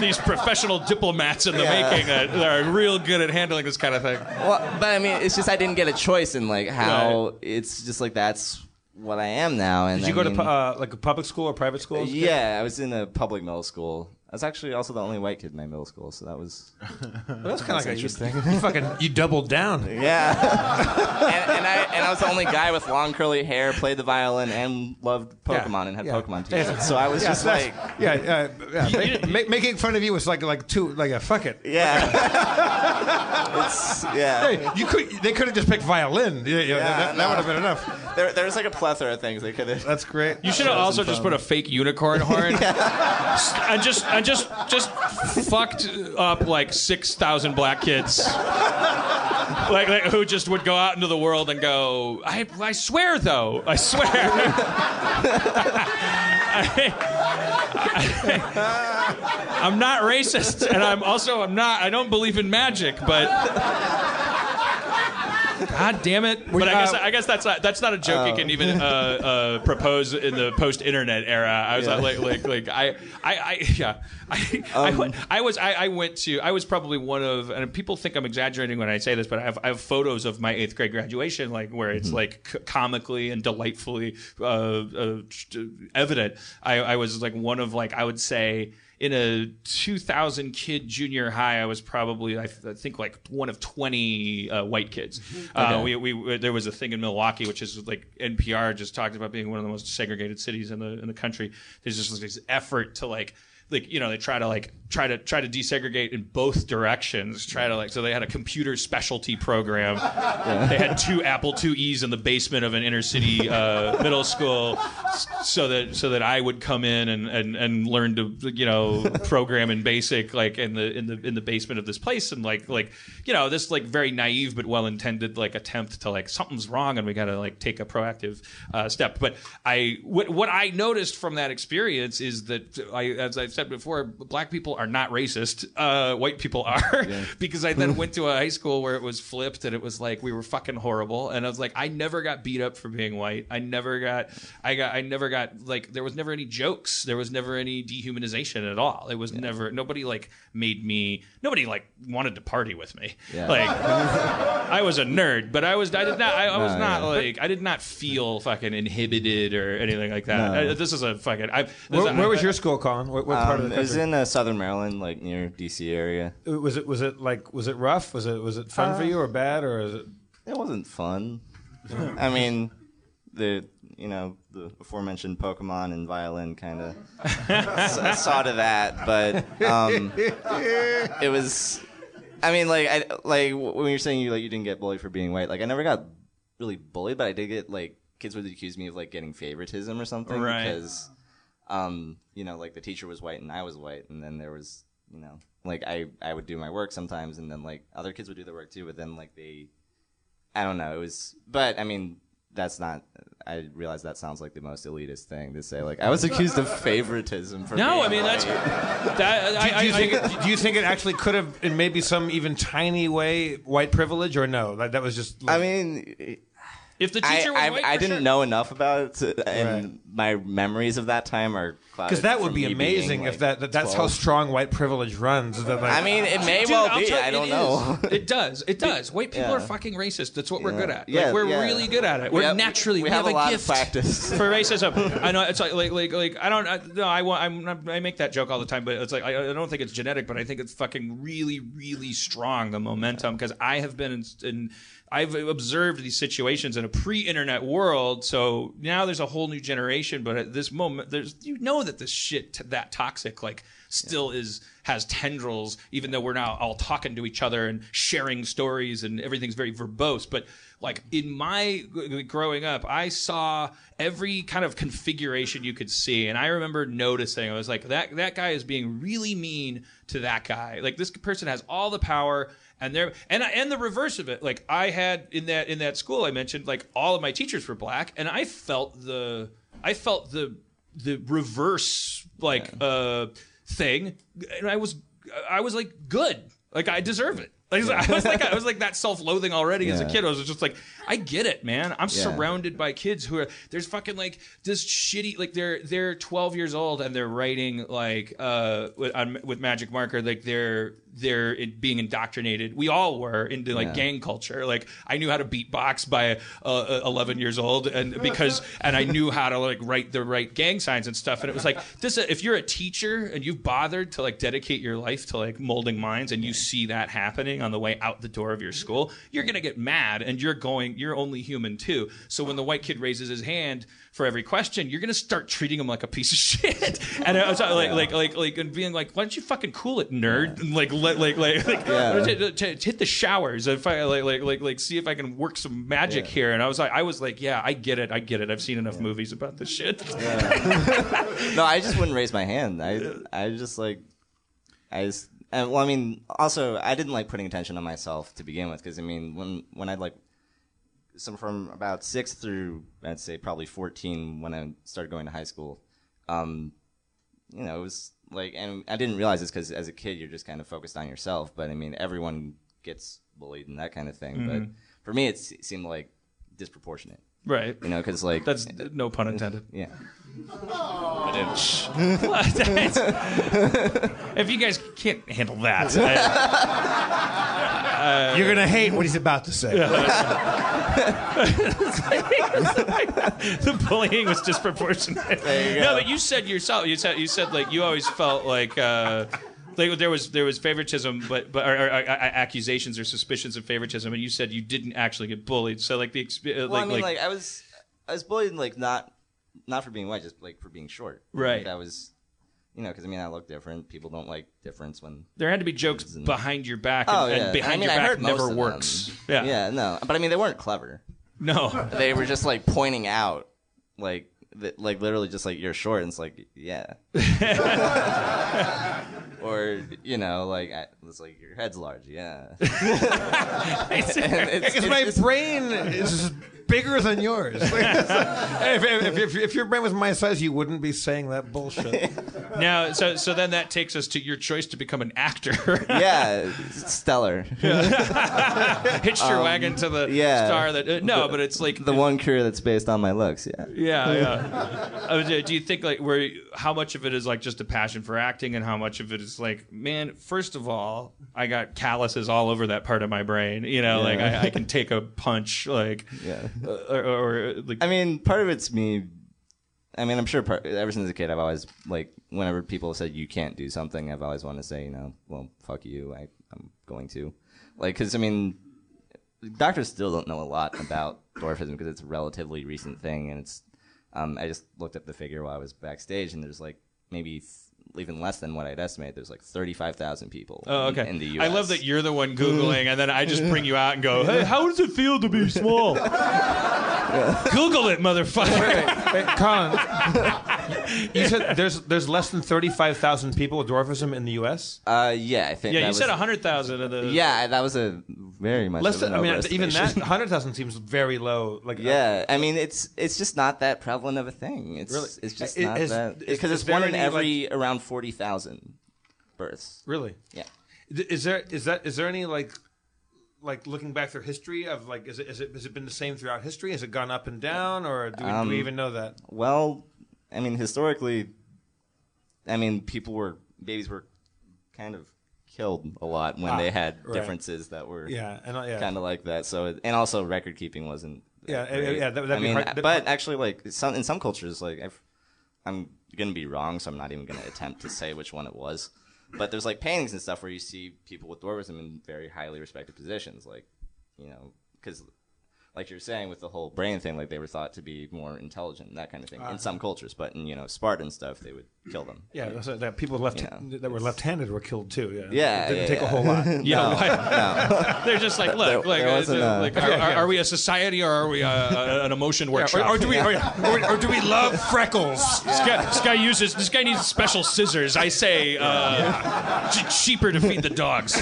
these professional diplomats in the Yeah. making that, that are real good at handling this kind of thing. well, but I mean, it's just I didn't get a choice in like how it's just like that's what I am now. And Did you I go to mean- pu- uh, like a public school or private school? as a kid? Yeah, I was in a public middle school. I was actually also the only white kid in my middle school, so that was That's kind of like a, you, interesting. you fucking you doubled down. yeah. and, and I and I was the only guy with long curly hair, played the violin, and loved Pokemon and had yeah. Pokemon T-shirts. So I was Yeah, just like, yeah, uh, yeah. Ma- ma- making fun of you was like like two like a fuck it. yeah, it's yeah. Hey, you could they could have just picked violin. Yeah, yeah, that, that no. would have been enough. There, there's like a plethora of things they could have. That's great. You should have also just put a fake unicorn horn and just and just just fucked up like six thousand black kids, like, like who just would go out into the world and go. I I swear though, I swear. I, am not racist, and I'm also I'm not. I don't believe in magic, but. God damn it! But I guess uh, I guess that's not that's not a joke you can even uh, uh, propose in the post-internet era. I was Yeah. like, like, like I, I, I yeah, I, I, went- I was, I, I went to, I was probably one of, and people think I'm exaggerating when I say this, but I have, I have photos of my eighth grade graduation, like where it's like c- comically and delightfully uh, uh, evident. I, I was like one of like I would say in a 2000 kid junior high, I was probably, I, th- I think, like one of 20 uh, white kids. Uh, we, we, there was a thing in Milwaukee, which is like NPR just talked about being one of the most segregated cities in the in the country. There's just this effort to like like you know they try to like try to try to desegregate in both directions try to like so they had a computer specialty program. They had two apple IIe's in the basement of an inner city uh, middle school so that so that i would come in and, and and learn to you know program in basic like in the in the in the basement of this place. And like like you know this like very naive but well intended like attempt to like something's wrong and we got to like take a proactive uh, step. But i what, what i noticed from that experience is that i as i've said before black people are not racist uh, white people are because i then went to a high school where it was flipped and it was like we were fucking horrible and i was like i never got beat up for being white i never got i got i never got like there was never any jokes there was never any dehumanization at all it was never nobody like made me nobody like wanted to party with me Yeah. like I was a nerd, but I was I did not I, I was No, not yeah. like I did not feel fucking inhibited or anything like that. No. I- this is a fucking. I, Where, I- where was your school, Colin? What, what part of Um, the it was country? in uh, southern Maryland, like near DC area. was it was it like was it rough? Was it was it fun for you or bad or is it? It wasn't fun. I mean, the you know the aforementioned Pokemon and violin kind of s- saw to that, but um, it was. I mean, like I like when you're saying you like you didn't get bullied for being white. Like I never got really bullied, but I did get like kids would accuse me of like getting favoritism or something Right. because, um, you know, like the teacher was white and I was white, and then there was you know like I I would do my work sometimes, and then like other kids would do their work too, but then like they I don't know. It was, but I mean, that's not. I realize that sounds like the most elitist thing to say. Like I was accused of favoritism for. no, being I mean that's white. that. I, Do you I- think I- it, do you think it actually could have in maybe some even tiny way white privilege or no? That that was just. I mean, if the I teacher was I, white, I for didn't sure. know enough about it, to, and my memories of that time are because that would be amazing if that, that that's how strong white privilege runs. That like, I mean, it may Dude, well I'll be. tell- I don't is. know. It does. It does. White people Yeah. are fucking racist. That's what we're Yeah. good at. Yeah, we're yeah. really good at it. We We're have- naturally we have a a, lot of practice. for racism. I know it's like like like, like I don't I, no I want I'm not, I make that joke all the time, but it's like I, I don't think it's genetic, but I think it's fucking really really strong the momentum because I have been in, in I've observed these situations in a pre-internet world, so now there's a whole new generation. But at this moment, there's you know that this shit t- that toxic like still is has tendrils, even though we're now all talking to each other and sharing stories and everything's very verbose. But like in my growing up, I saw every kind of configuration you could see, and I remember noticing I was like that that guy is being really mean to that guy. Like this person has all the power and there and and the reverse of it like i had in that in that school i mentioned like all of my teachers were black and i felt the i felt the the reverse like uh thing and i was i was like good like i deserve it Like, I was like, I was like that self-loathing already as a Yeah. kid. I was just like, I get it, man. I'm Yeah. surrounded by kids who are there's fucking like this shitty like they're they're 12 years old and they're writing like uh with, on, with magic marker like they're they're in, being indoctrinated. We all were into like Yeah. gang culture. Like I knew how to beatbox by uh, 11 years old and because and I knew how to like write the right gang signs and stuff. And it was like this if you're a teacher and you've bothered to like dedicate your life to like molding minds and you see that happening on the way out the door of your school, you're gonna get mad and you're going. You're only human too. So when the white kid raises his hand for every question, you're gonna start treating him like a piece of shit. And I was like, like, like, like, and being like, why don't you fucking cool it, nerd? And like, let, like, like, like, Yeah. to, to- to hit the showers. If I like, like, like, like, see if I can work some magic Yeah. here. And I was like, I was like, yeah, I get it, I get it. I've seen enough movies about this shit. no, I just wouldn't raise my hand. I I just like I just and well, I mean, also I didn't like putting attention on myself to begin with because I mean, when when I like some from about six through I'd say probably fourteen when I started going to high school, um, you know, it was like, and I didn't realize this because as a kid you're just kind of focused on yourself. But I mean, everyone gets bullied and that kind of thing. But for me, it se- seemed like disproportionate. right. You know, because like That's no pun intended. yeah. if you guys can't handle that, I- You're gonna hate what he's about to say. the bullying was disproportionate. There you No, but you said yourself. You said you said like you always felt like. Uh, like there was there was favoritism, but but or, or, uh, accusations or suspicions of favoritism, and you said you didn't actually get bullied. So like the exp- uh, Well, like, I mean, like, like, I was, I was bullied like not, not for being white, just like for being short. Right. That was, you know, because I mean, I look different. People don't like difference when. there had to be jokes behind your back, and, Oh and yeah, behind I mean, your I back never works. Yeah. Yeah, no, but I mean, they weren't clever. no. They were just like pointing out, like, that, like literally just like you're short, and it's like, yeah. or you know, like I, it's like your head's large, yeah. It's- Because my just- brain is bigger than yours. if, if, if, if your brain was my size, you wouldn't be saying that bullshit. Now, so so then that takes us to your choice to become an actor. yeah, it's stellar. Hitched your wagon to the Um, yeah. star that uh, no, but it's like the one career that's based on my looks. Yeah. Yeah, yeah. Uh, do do you think like where how much of it is like just a passion for acting, and how much of it is like, man, first of all, I got calluses all over that part of my brain. You know, like I, I can take a punch, like, Yeah. uh, or, or like, I mean, part of it's me. I mean, I'm sure part, ever since a kid, I've always like whenever people said you can't do something, I've always wanted to say, you know, well, fuck you. I, I'm going to, like, because I mean, doctors still don't know a lot about dwarfism because it's a relatively recent thing, and it's. Um, I just looked up the figure while I was backstage, and there's like maybe even less than what I'd estimate. There's like 35,000 people. oh, in- okay. In, the U.S. I love that you're the one googling, and then I just bring you out and go, hey, how does it feel to be small? Google it, motherfucker. Hey, Colin, you said there's there's less than thirty five thousand people with dwarfism in the U.S. Uh, yeah, I think. Yeah, that you was, said hundred thousand of the. Yeah, that was a very much. Less than, I mean, even that hundred thousand seems very low. Like, Yeah, I mean it's it's just not that prevalent of a thing. It's Really? it's just I- not is- that is- because it's one in any, every around forty thousand births. really. Yeah. Is there is that is there any like like looking back through history of like is it is it has it been the same throughout history? Has it gone up and down, or do we, do Um, we even know that? Well, I mean historically, I mean people were babies were kind of killed a lot when Ah, they had right. differences that were Yeah, and uh, yeah, kind of like that. So it- and also record keeping wasn't. Yeah, great. yeah, that- I be mean, hard- that- but actually, like some in some cultures, like I've, I'm gonna be wrong, so I'm not even gonna attempt to say which one it was. But there's like paintings and stuff where you see people with dwarfism in very highly respected positions, like you know, because like you're saying with the whole brain thing, like they were thought to be more intelligent, that kind of thing, in some cultures. But in you know Spartan stuff, they would kill them. yeah. So that people left Yeah. that were left-handed were killed too. Yeah, Yeah, it didn't yeah, take a whole lot. Yeah, why- they're just like, look, There- like, there uh, a- like are, are, are we a society or are we uh, a, an emotion Or, workshop? or do we or, or, or do we love freckles? This guy, this guy uses. This guy needs special scissors. I say, uh, ch- cheaper to feed the dogs.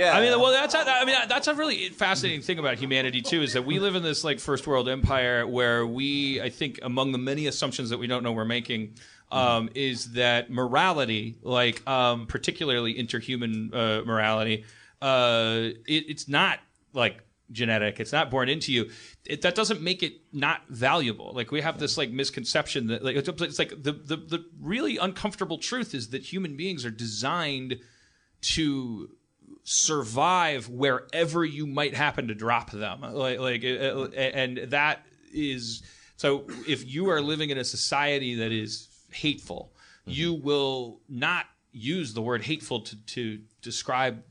Yeah. I mean, well, that's a, I mean that's a really fascinating thing about humanity too is that we live in this like first world empire where we, I think, among the many assumptions that we don't know we're making. Um, is that morality, like um, particularly interhuman uh, morality, uh, it, it's not like genetic. It's not born into you. It, that doesn't make it not valuable. Like we have this like misconception that like it's, like the, the the really uncomfortable truth is that human beings are designed to survive wherever you might happen to drop them. Like like uh, and that is so if you are living in a society that is hateful, you will not use the word hateful to to describe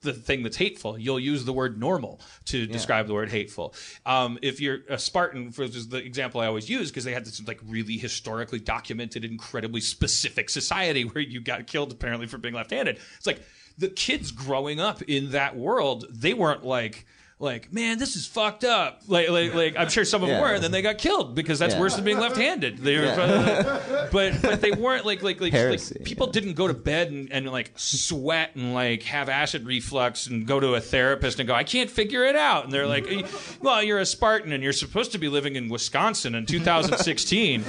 the thing that's hateful. You'll use the word normal to describe the word hateful. Um, if you're a Spartan, which is the example I always use, because they had this like really historically documented, incredibly specific society where you got killed apparently for being left-handed. It's like the kids growing up in that world, they weren't like. Like man, this is fucked up. Like, like, like I'm sure some of them Yeah. were, and then they got killed because that's Yeah. worse than being left-handed. They were, but but they weren't like like like, Heresy, like people didn't go to bed and, and like sweat and like have acid reflux and go to a therapist and go, I can't figure it out. And they're like, well, you're a Spartan and you're supposed to be living in Wisconsin in 2016,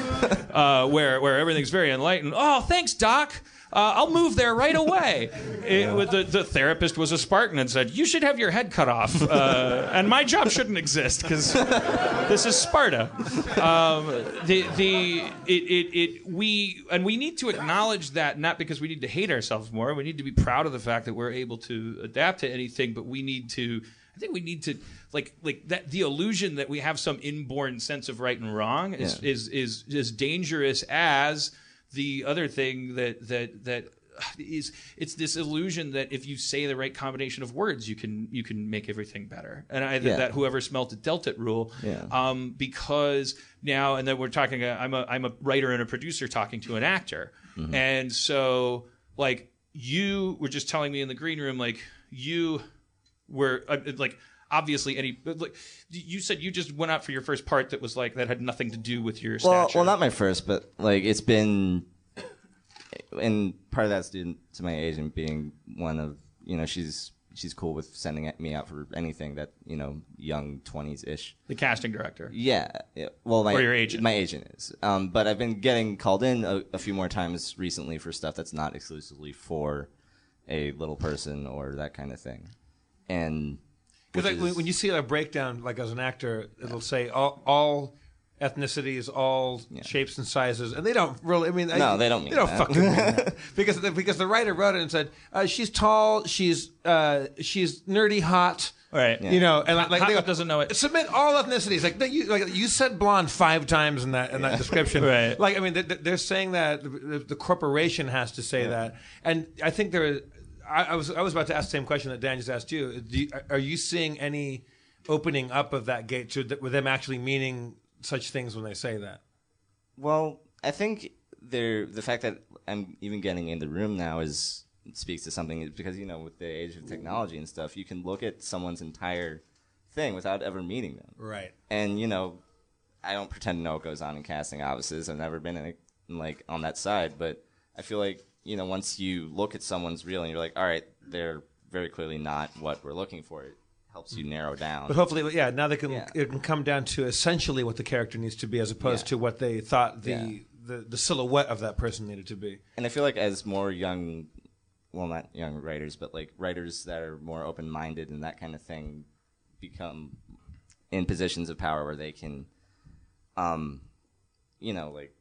uh, where where everything's very enlightened. Oh, thanks, doc. Uh, I'll move there right away. It, the, the therapist was a Spartan and said, "You should have your head cut off, uh, and my job shouldn't exist because this is Sparta." Um, the the it, it it we and we need to acknowledge that not because we need to hate ourselves more. We need to be proud of the fact that we're able to adapt to anything, but we need to. I think we need to like like that the illusion that we have some inborn sense of right and wrong is Yeah. is is as dangerous as the other thing that that that is it's this illusion that if you say the right combination of words you can you can make everything better and i Yeah. that whoever smelt it dealt it rule Yeah. um, because now and then we're talking uh, i'm a i'm a writer and a producer talking to an actor Mm-hmm. and so like you were just telling me in the green room like you were uh, like obviously any like you said you just went out for your first part that was like that had nothing to do with your Well, stature well, not my first, but like it's been, and part of that's due to my agent being one of you know she's she's cool with sending me out for anything that you know young twenties ish. the casting director Yeah, yeah. Well, my Or your agent. my agent is. Um, but I've been getting called in a, a few more times recently for stuff that's not exclusively for a little person or that kind of thing, and Because like, when, is- when you see a breakdown, like as an actor, it'll say all, all ethnicities, all shapes and sizes, and they don't really. I mean, I- No, they don't mean They don't that. fucking mean that. because the, because the writer wrote it and said uh, she's tall, she's uh, she's nerdy, hot. Right. You know, and like, like Hot they go, doesn't know it. Submit all ethnicities. Like you, like you said, blonde five times in that in that description. Right. Like I mean, they- they're saying that the, the corporation has to say that, and I think there. I, I was I was about to ask the same question that Dan just asked you. You are you seeing any opening up of that gate to with them actually meaning such things when they say that? Well, I think there the fact that I'm even getting in the room now is speaks to something because you know with the age of technology and stuff, you can look at someone's entire thing without ever meeting them. Right. And you know, I don't pretend to know what goes on in casting offices. I've never been in, a, like on that side, but I feel like you know once you look at someone's reel and you're like, all right, they're very clearly not what we're looking for. It helps you narrow down. But hopefully, yeah. Now they can Yeah. it can come down to essentially what the character needs to be, as opposed Yeah. to what they thought the, Yeah. the the silhouette of that person needed to be. and I feel like as more young, well, not young writers, but like writers that are more open minded and that kind of thing become in positions of power where they can, um, you know, like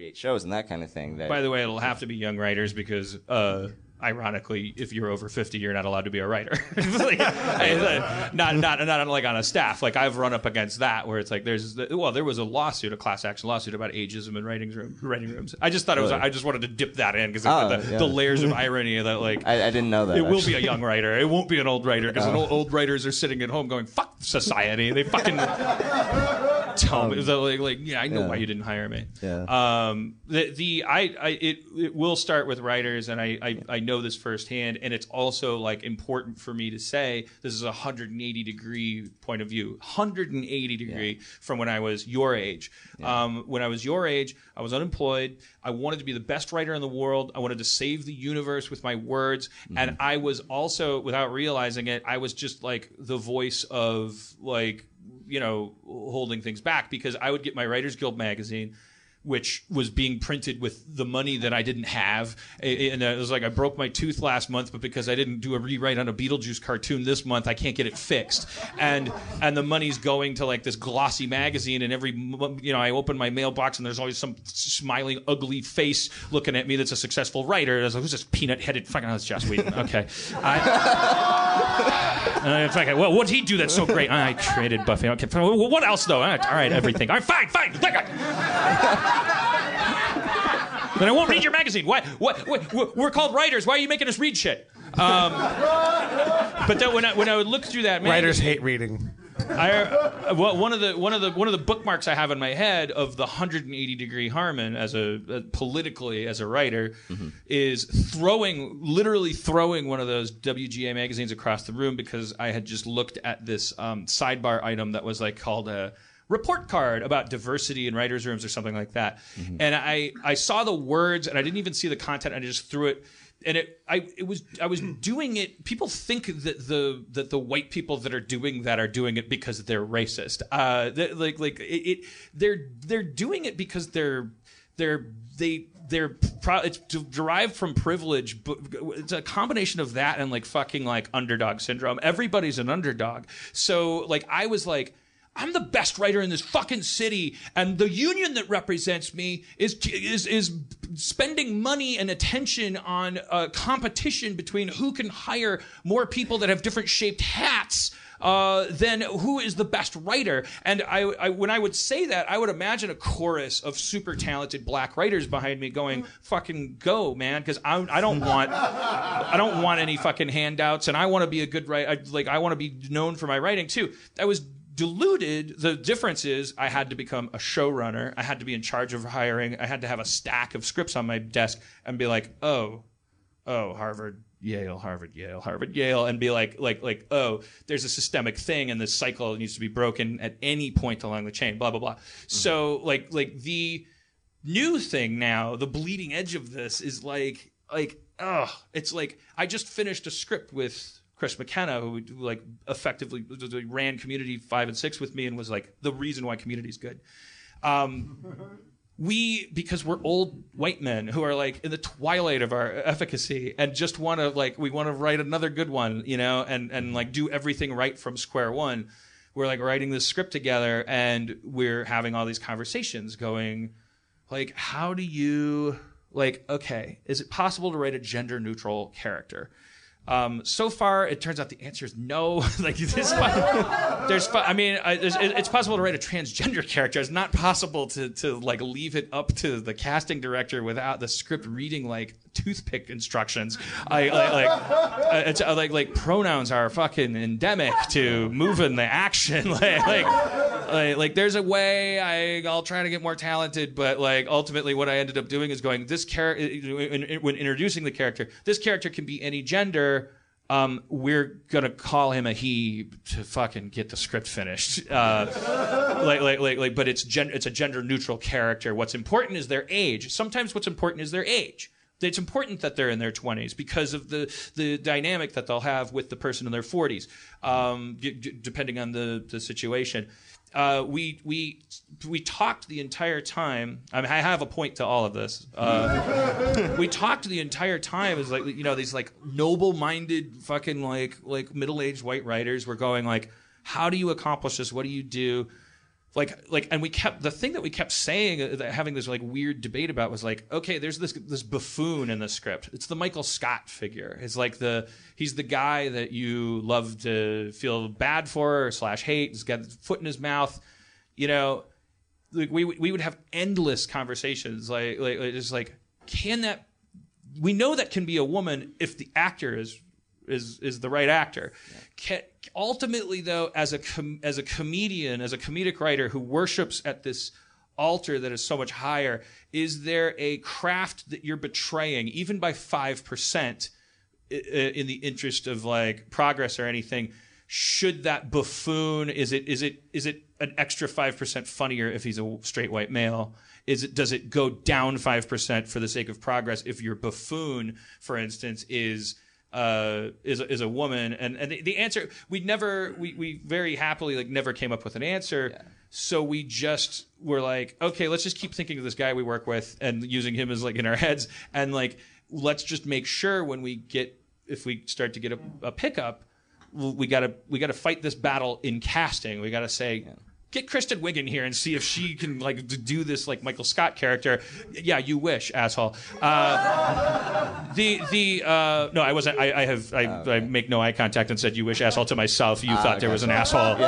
create shows and that kind of thing. That By the way, it'll have to be young writers because, uh, ironically, if you're over 50, you're not allowed to be a writer. Like, I- not, not, not like on a staff. Like I've run up against that where it's like there's, well, there was a lawsuit, a class action lawsuit about ageism in writing room, writing rooms. I just thought it was, I just wanted to dip that in because Oh, the, yeah. the layers of irony that like. I, I didn't know that. it will be a young writer. It won't be an old writer because old, old writers are sitting at home going, "Fuck society." They fucking tell me like, like yeah, I know yeah. why you didn't hire me. Yeah. Um, the the I, I it, it will start with writers, and I, I I know this firsthand, and it's also like important for me to say this is a 180 degree point of view, 180 degree from when I was your age. Um, when I was your age, I was unemployed. I wanted to be the best writer in the world. I wanted to save the universe with my words, and I was also, without realizing it, I was just like the voice of like you know holding things back because I would get my Writers Guild magazine which was being printed with the money that I didn't have. And it was like I broke my tooth last month, but because I didn't do a rewrite on a Beetlejuice cartoon this month, I can't get it fixed. And and the money's going to like this glossy magazine, and every you know I open my mailbox and there's always some smiling ugly face looking at me that's a successful writer. And I was like, who's this peanut headed fucking? Oh, it's Joss Whedon. Okay. I, it's like, well, what'd he do that's so great? I traded Buffy. Okay, well, what else though? All right, everything. All right, fine, fine. That guy. Then I won't read your magazine. Why? What? what we're called writers. Why are you making us read shit? Um, but then when I, when I would look through that, Writers hate reading. I, uh, well, one of the one of the one of the bookmarks I have in my head of the 180 degree Harmon as a uh, politically as a writer is throwing literally throwing one of those WGA magazines across the room because I had just looked at this um, sidebar item that was like called a report card about diversity in writers' rooms or something like that, and I I saw the words and I didn't even see the content. I just threw it and it I it was I was doing it. People think that the that the white people that are doing that are doing it because they're racist. Uh, that- like like it, it they're they're doing it because they're they're they they're pro- it's de- derived from privilege but it's a combination of that and like fucking like underdog syndrome everybody's an underdog so like i was like I'm the best writer in this fucking city, and the union that represents me is is is spending money and attention on a competition between who can hire more people that have different shaped hats. Uh, than who is the best writer? And I, I, when I would say that, I would imagine a chorus of super talented black writers behind me going, "Fucking go, man!" Because I, I don't want, I don't want any fucking handouts, and I want to be a good writer. Like I want to be known for my writing too. I was diluted. The difference is I had to become a showrunner. I had to be in charge of hiring. I had to have a stack of scripts on my desk and be like, oh, oh, Harvard, Yale, Harvard, Yale, Harvard, Yale, and be like, like, like, oh, there's a systemic thing, and this cycle needs to be broken at any point along the chain. Blah blah blah. Mm-hmm. So like, like the new thing now, the bleeding edge of this is like, like, oh, it's like I just finished a script with Chris McKenna, who, like effectively ran Community five and six with me, and was like the reason why Community is good. Um, we because we're old white men who are like in the twilight of our efficacy and just want to like we want to write another good one you know and and like do everything right from square one we're like writing this script together and we're having all these conversations going like how do you like okay is it possible to write a gender neutral character um, so far, it turns out the answer is no. like this, there's, I mean, I, there's, it- it's possible to write a transgender character. It's not possible to to like leave it up to the casting director without the script reading like toothpick instructions. I like like, it's, uh, like like pronouns are fucking endemic to moving the action. like, like like, like there's a way I I'll try to get more talented, but like ultimately what I ended up doing is going this character when introducing the character, this character can be any gender. Um, we're gonna call him a he to fucking get the script finished. Uh, like, like, like, like, but it's gen- it's a gender neutral character. What's important is their age. Sometimes what's important is their age. It's important that they're in their 20s because of the the dynamic that they'll have with the person in their 40s, um, d- d- depending on the the situation. Uh, we we we talked the entire time. I mean, I have a point to all of this. Uh, we talked the entire time as like you know these like noble-minded fucking like like middle-aged white writers were going like, how do you accomplish this? What do you do? Like like and we kept the thing that we kept saying uh, that having this like weird debate about was like okay there's this this buffoon in the script. It's the michael scott figure. It's like the he's the guy that you love to feel bad for or slash hate. He's got his foot in his mouth. You know like we we would have endless conversations. Like like just like can that we know that can be a woman if the actor is is is the right actor. Ca- ultimately, though, as a com- as a comedian, as a comedic writer who worships at this altar that is so much higher, is there a craft that you're betraying, even by five percent, in the interest of like progress or anything? Should that buffoon is it is it is it an extra five percent funnier if he's a straight white male? Is it does it go down five percent for the sake of progress if your buffoon, for instance, is uh, is a, is a woman, and and the, the answer we never we we very happily like never came up with an answer. So we just were like, okay, let's just keep thinking of this guy we work with and using him as like in our heads, and like let's just make sure when we get if we start to get a, a pickup, we gotta we gotta fight this battle in casting. We gotta say. Get Kristen Wiig in here and see if she can like do this like Michael Scott character. Yeah, you wish, asshole. Uh, the the uh, no, I wasn't. I, I have I, I make no eye contact and said you wish asshole to myself. You thought there was an asshole.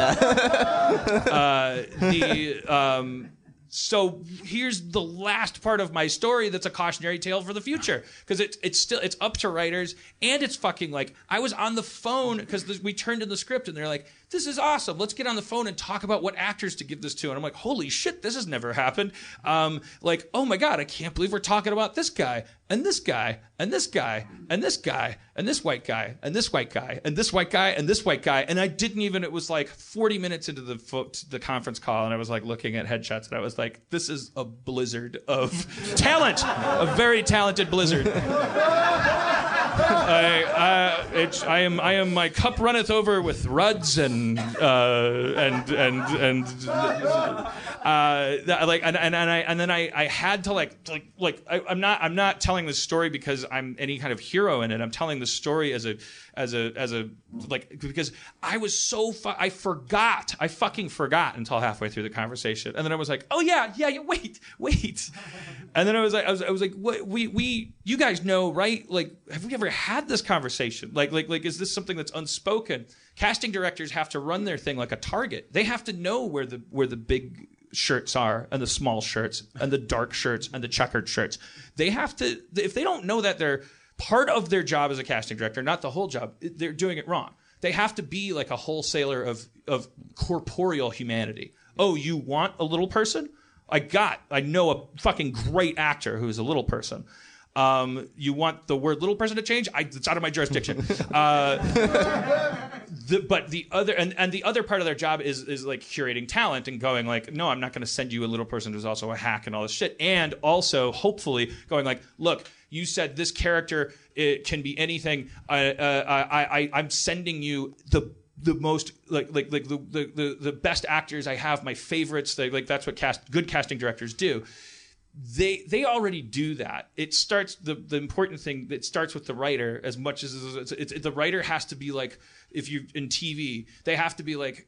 uh, the um, so here's the last part of my story that's a cautionary tale for the future because it's it's still it's up to writers and it's fucking like I was on the phone because we turned in the script and they're like this is awesome. Let's get on the phone and talk about what actors to give this to. And I'm like holy shit this has never happened. Um, like oh my god I can't believe we're talking about this guy and this guy and this guy and this guy and this white guy and this white guy and this white guy and this white guy. And I didn't even it was like 40 minutes into the fo- the conference call and I was like looking at headshots and I was like this is a blizzard of talent a very talented blizzard I, it's, I am I am my cup runneth over with ruds and uh, and and and uh, like and, and, and I and then I, I had to like like like I, I'm not I'm not telling this story because I'm any kind of hero in it. I'm telling the story as a as a as a like because I was so fu- I forgot I fucking forgot until halfway through the conversation. And then I was like oh yeah yeah, yeah wait wait. And then I was like I was I was like what we we you guys know right? Like have we ever had this conversation. Like like like is this something that's unspoken? Casting directors have to run their thing like a target. They have to know where the where the big shirts are and the small shirts and the dark shirts and the checkered shirts. They have to if they don't know that they're part of their job as a casting director not the whole job they're doing it wrong. They have to be like a wholesaler of of corporeal humanity. Oh you want a little person? I got i know a fucking great actor who's a little person um, you want the word little person to change? I, it's out of my jurisdiction. Uh, the, but the other and, and the other part of their job is is like curating talent and going like no i'm not going to send you a little person who's also a hack and all this shit. And also hopefully going like look you said this character it can be anything. I, uh, I, I i'm sending you the the most like like like the, the the the best actors. I have my favorites. They, like that's what cast good casting directors do they they already do that. It starts the the important thing that starts with the writer as much as it's, it's, the writer has to be like if you in TV they have to be like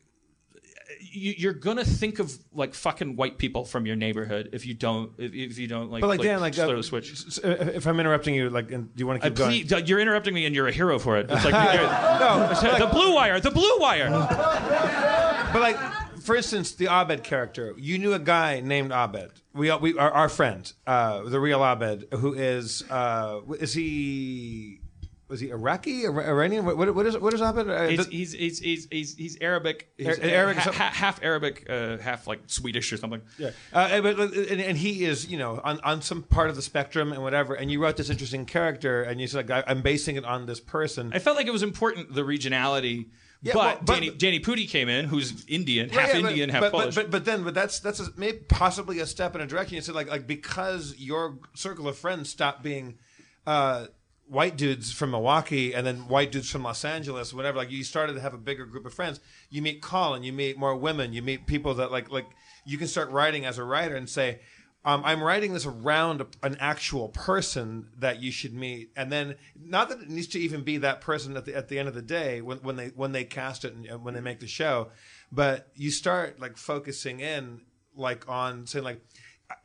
you, you're gonna think of like fucking white people from your neighborhood if you don't if, if you don't like But like Dan, like uh, the switch. uh, If I'm interrupting you, like, do you want to Uh, keep going? please, you're interrupting me, and you're a hero for it. It's like no, the blue wire, the blue wire. But like, for instance, the Abed character. You knew a guy named Abed. We, we our, our friend, uh, the real Abed, who is uh, is he was he Iraqi, Ira- Iranian? What, what, is what is Abed? Uh, He's, he's, he's, he's, he's, he's Arabic, he's, Ar- Arabic, ha- ha- half Arabic, uh, half like Swedish or something. Yeah, uh, but- and, and he is, you know, on, on some part of the spectrum and whatever. And you wrote this interesting character, and you said, like, I, I'm basing it on this person. I felt like it was important the regionality, Yeah, but, well, but- Danny, Danny Pudi came in, who's Indian, half Yeah, yeah, but- Indian, half but, Polish. But, but but then but that's that's a, maybe possibly a step in a direction. You said like like because your circle of friends stopped being uh, white dudes from Milwaukee and then white dudes from Los Angeles, whatever. Like you started to have a bigger group of friends. You meet Colin, you meet more women, you meet people that like like you can start writing as a writer and say. Um, I'm writing this around an actual person that you should meet, and then not that it needs to even be that person at the at the end of the day when, when they when they cast it and when they make the show, but you start like focusing in like on saying like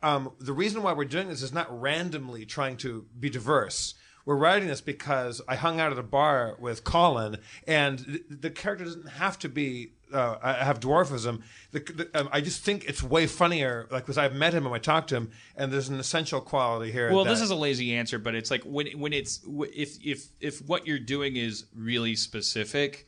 um, the reason why we're doing this is not randomly trying to be diverse. We're writing this because I hung out at a bar with Colin, and the character doesn't have to be uh, I have dwarfism. The, the, um, I just think it's way funnier, like because I've met him and I talked to him, and there's an essential quality here. Well, that- this is a lazy answer, but it's like when when it's if if if what you're doing is really specific,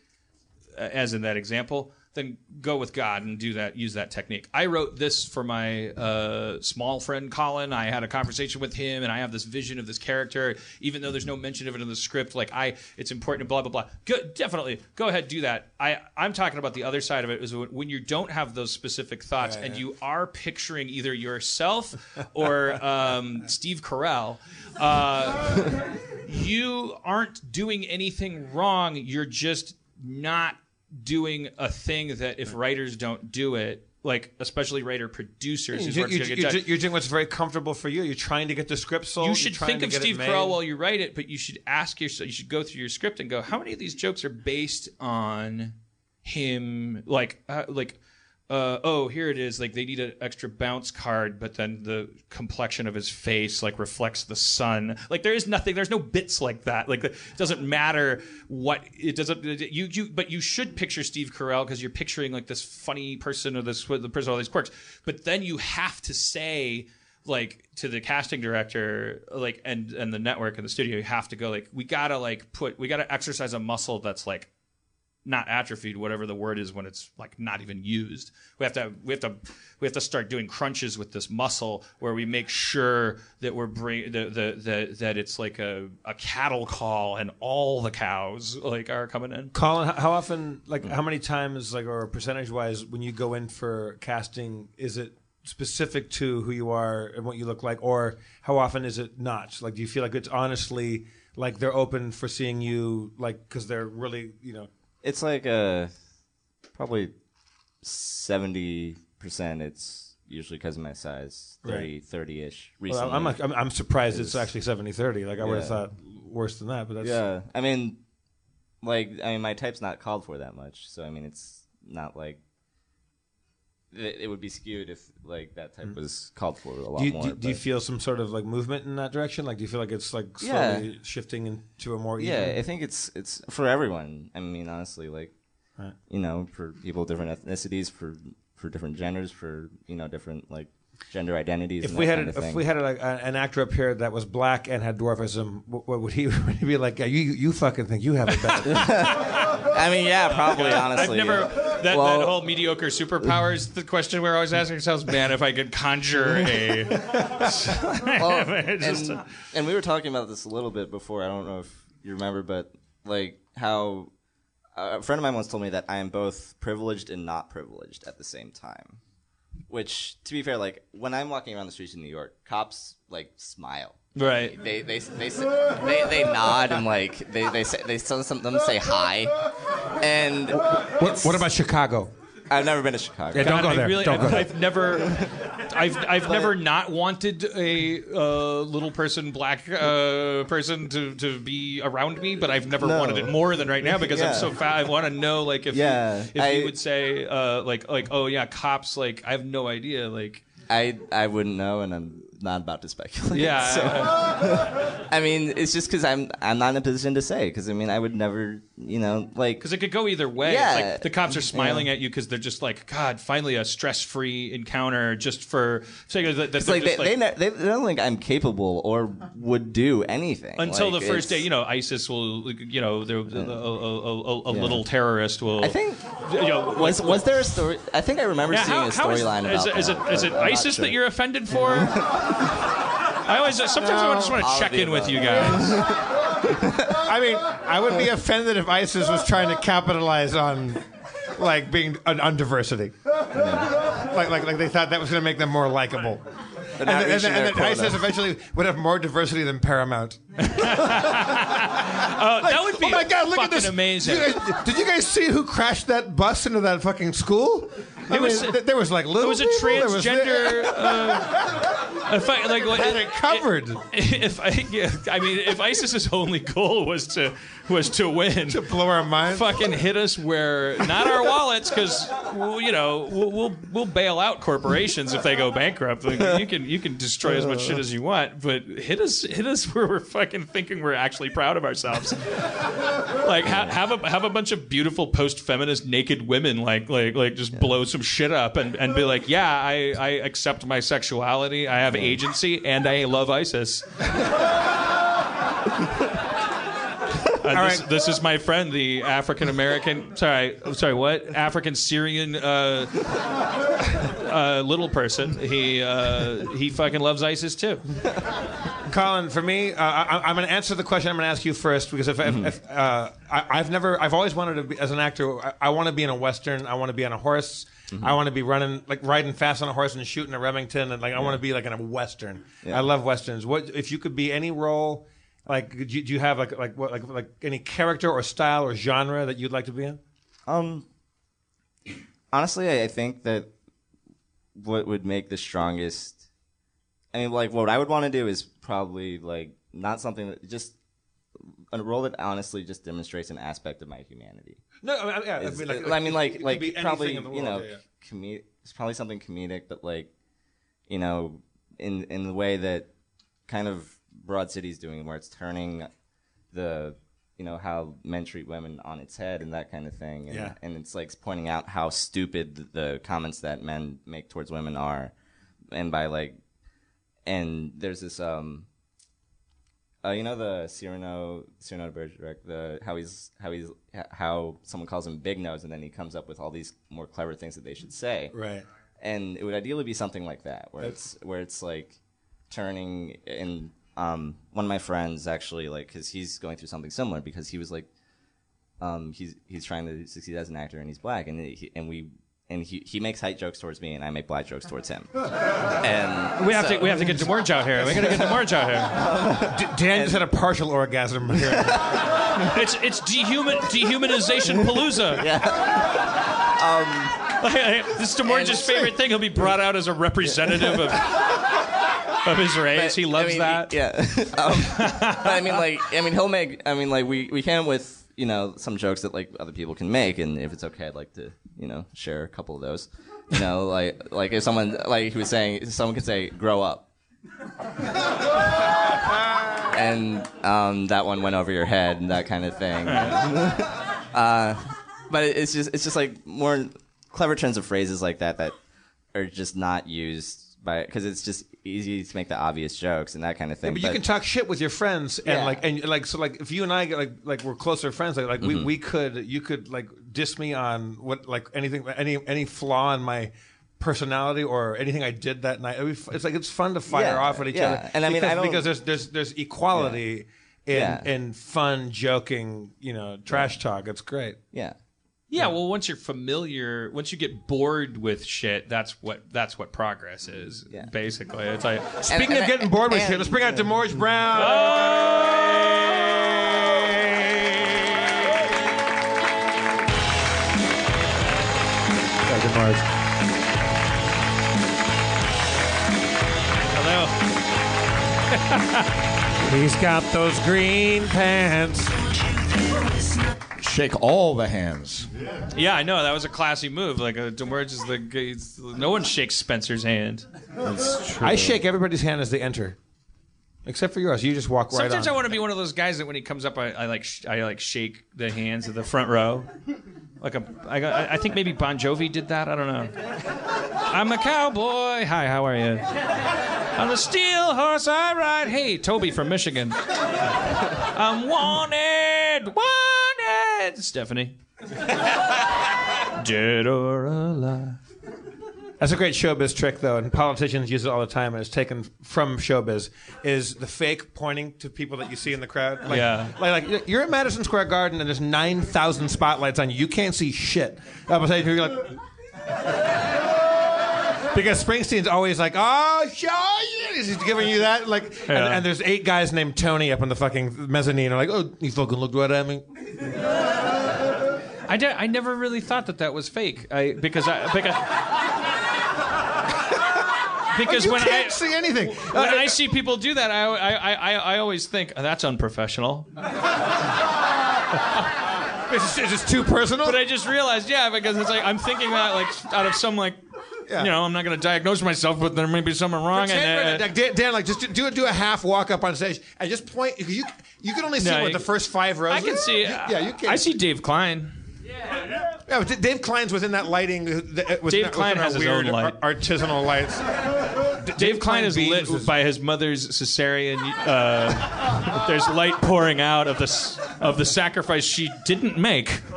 uh, as in that example, then go with God and do that. Use that technique. I wrote this for my uh, small friend Colin. I had a conversation with him, and I have this vision of this character, even though there's no mention of it in the script. Like I, it's important. To blah blah blah. Go, definitely go ahead, do that. I I'm talking about the other side of it is when you don't have those specific thoughts and you are picturing either yourself or um, Steve Carell. Uh, you aren't doing anything wrong. You're just not doing a thing that if writers don't do it, like especially writer producers, you, you, you, done. you're doing what's very comfortable for you. You're trying to get the script sold. you should think of Steve. Carell while you write it, but you should ask yourself. You should go through your script and go, how many of these jokes are based on him? Like, uh, like, uh, oh, here it is. Like they need an extra bounce card, but then the complexion of his face like reflects the sun. Like there is nothing. There's no bits like that. Like it doesn't matter what it doesn't. You you, but you should picture Steve Carell because you're picturing like this funny person or this the person with all these quirks. But then you have to say like to the casting director like and and the network and the studio you have to go like we gotta like put we gotta exercise a muscle that's like not atrophied whatever the word is when it's like not even used. We have to we have to we have to start doing crunches with this muscle where we make sure that we're bring the, the, the that it's like a, a cattle call and all the cows like are coming in. Colin, how often, like, mm. how many times, like, or percentage wise, when you go in for casting, is it specific to who you are and what you look like, or how often is it not? Like, do you feel like it's honestly like they're open for seeing you, like, because they're really, you know, It's like uh, probably seventy percent. It's usually because of my size, 30, 30 ish. well, I'm, I'm, I'm surprised it's actually 70 30. Like, I would have Yeah. thought worse than that, but that's. yeah. I mean, like, I mean, my type's not called for that much, so I mean, it's not like it, it would be skewed if like that type was called for a lot Mm. Do you, more. do, do you but- feel some sort of like movement in that direction? Like, do you feel like it's like Yeah. slowly shifting into a more Yeah, even? I think it's it's for everyone. I mean, honestly, like Right. you know, for people of different ethnicities, for for different genders, for you know, different like gender identities. If and we that had kind a, of if thing. we had a, like, a, an actor up here that was black and had dwarfism, what, what would he would he be like? "Yeah, You you fucking think you have it bad? I mean, yeah, probably. I've honestly, never that, Well- that whole mediocre superpowers. The question we're always asking ourselves, man, if I could conjure a Well, and, and we were talking about this a little bit before. I don't know if you remember, but like how uh, a friend of mine once told me that I am both privileged and not privileged at the same time. Which, to be fair, like when I'm walking around the streets in New York, cops like smile. Right. They they they say, they, they nod and like they they say they some some of them say hi, and what, what about Chicago? I've never been to Chicago. Yeah, don't God, go I there. really, Don't go I've, there. I've never, I've, I've never not wanted a uh, little person, black uh, person to, to be around me, but I've never No. wanted it more than right now because I'm so fat. I want to know, like, if Yeah, you, if I- you would say, uh, like, like, oh yeah, cops, like, I have no idea, like, I I wouldn't know, and I'm not about to speculate. yeah, so- because I mean, it's just because I'm I'm not in a position to say. Because I mean, I would never, you know, like because it could go either way. Yeah. Like the cops are smiling at you because they're just like, God, finally a stress-free encounter just for. So that, that it's they're like just they, they, ne- they they don't think I'm capable or would do anything until Like, the first day, you know, ISIS will, you know, there- a, a, a, a little terrorist will. I think you know, was was there a story? I think I remember yeah, seeing how, a how is, storyline is, about it, is it that, is it but I'm not ISIS sure. that you're offended for? I always sometimes I just want to all check the in with you guys. I mean, I would be offended if ISIS was trying to capitalize on like being on, on diversity. Like, like, like they thought that was going to make them more likable. They're And, and, and then ISIS eventually would have more diversity than Paramount. Oh, that would be oh my God! Look fucking at this! amazing. Did you, guys, did you guys see who crashed that bus into that fucking school? I mean, was- th- there was like little. It was a people, there was- transgender. uh, if I, like, had it covered. If I, yeah, I mean, if ISIS's only goal was to was to win, to blow our minds. fucking hit us where not our wallets because you know we'll, we'll we'll bail out corporations if they go bankrupt. Like, you can you can destroy as much shit as you want, but hit us hit us where we're fucking thinking we're actually proud of ourselves. like ha- have a have a bunch of beautiful post feminist naked women like like like just blow some shit up and, and be like, yeah, I I accept my sexuality, I have agency, and I love ISIS. Uh, this, right. this is my friend, the African American. Sorry, I'm sorry. What African Syrian uh, uh, little person? He uh, he fucking loves ISIS too. Colin, for me, uh, I, I'm going to answer the question. I'm going to ask you first because if, if, if uh, I, I've never, I've always wanted to be as an actor. I, I want to be in a western. I want to be on a horse. I want to be running, like riding fast on a horse and shooting a Remington, and like I want to be like in a western. I love westerns. What if you could be any role? Like, do you, do you have like like what like like any character or style or genre that you'd like to be in? Um, honestly, I, I think that what would make the strongest. I mean, like what I would want to do is probably like not something that just a role that honestly just demonstrates an aspect of my humanity. No, I mean, yeah, I mean, like, I mean, it like, like probably the you know, yeah, yeah. it's probably something comedic, but like, you know, in in the way that kind of Broad City's doing, where it's turning the you know how men treat women on its head and that kind of thing, and, Yeah. and it's like pointing out how stupid the, comments that men make towards women are, and by like, and there's this um. Uh, you know the Cyrano Cyrano de Bergerac, the how he's how he's how someone calls him big nose, and then he comes up with all these more clever things that they should say. Right. And it would ideally be something like that, where it's where it's like turning. And um, one of my friends actually like because he's going through something similar because he was like, um, he's he's trying to succeed as an actor and he's black, and he, and we. And he, he makes height jokes towards me, and I make black jokes towards him. And We have so- to we have to get Demorge out here. We gotta get Demorge out here. D- Dan just had a partial orgasm here. It's it's dehuman dehumanization palooza. Yeah. Um. this is Demorge's favorite thing. He'll be brought out as a representative of of his race. He loves I mean, that. Yeah. um, but I mean, like, I mean, he'll make. I mean, like, we we can with you know some jokes that like other people can make, and if it's okay, I'd like to you know share a couple of those. You know, like like if someone like he was saying, someone could say, "Grow up." and um, that one went over your head and that kind of thing. uh, but it's just it's just like more clever turns of phrases like that that are just not used by because it's just easy to make the obvious jokes and that kind of thing. but you can talk shit with your friends and Yeah. like and like so like if you and I get like like we're closer friends like like Mm-hmm. we, we could you could like diss me on what like anything any any flaw in my personality or anything I did that night. It'd be f- It's like it's fun to fire Yeah, off at each yeah. other. And I mean, because, I because there's there's there's equality in Yeah. in fun joking you know trash talk. It's great. yeah. Yeah, well, once you're familiar, once you get bored with shit, that's what that's what progress is. Yeah. Basically, it's like Speaking and of I- getting bored with and- shit, let's bring out Demorge Brown. hello. He's got those green pants. Shake all the hands. Yeah, I know that was a classy move. Like uh, Demorge is the he's- no one shakes Spencer's hand. That's true. I shake everybody's hand as they enter, except for yours. You just walk right Sometimes on. I want to be one of those guys that when he comes up, I, I like sh- I like shake the hands of the front row. Like a, I, got- I think maybe Bon Jovi did that. I don't know. I'm a cowboy. Hi, how are you? On the steel horse I ride. Hey, Toby from Michigan. I'm wanted, Stephanie. Dead or alive. That's a great showbiz trick, though, and politicians use it all the time, and it's taken from showbiz. Is the fake pointing to people that you see in the crowd? Like, Yeah. Like, like you're at Madison Square Garden, and there's nine thousand spotlights on you. You can't see shit. I was like, you're like. Because Springsteen's always like, oh, show you. He's giving you that. Like, and, Yeah. and there's eight guys named Tony up on the fucking mezzanine. Are like, oh, you fucking looked right at me. I, de- I never really thought that that was fake. I because I because. Because you when can't I see anything. when I see people do that, I I, I, I always think oh, that's unprofessional. Is this, is this too personal? But I just realized, yeah, because it's like I'm thinking that like out of some like, Yeah. you know, I'm not going to diagnose myself, but there may be something wrong. Pretend- And, uh, Dan, Dan, like just do do a half walk up on stage and just point. You you can only see No, what you- the first five rows. I can see. Yeah, you can. I see Dave Klein. Yeah, D- Dave Klein's within that lighting. uh, that- Dave Klein has his weird own light. artisanal lights. D- Dave Klein is lit beams by his mother's cesarean. Uh, there's light pouring out of the of the sacrifice she didn't make.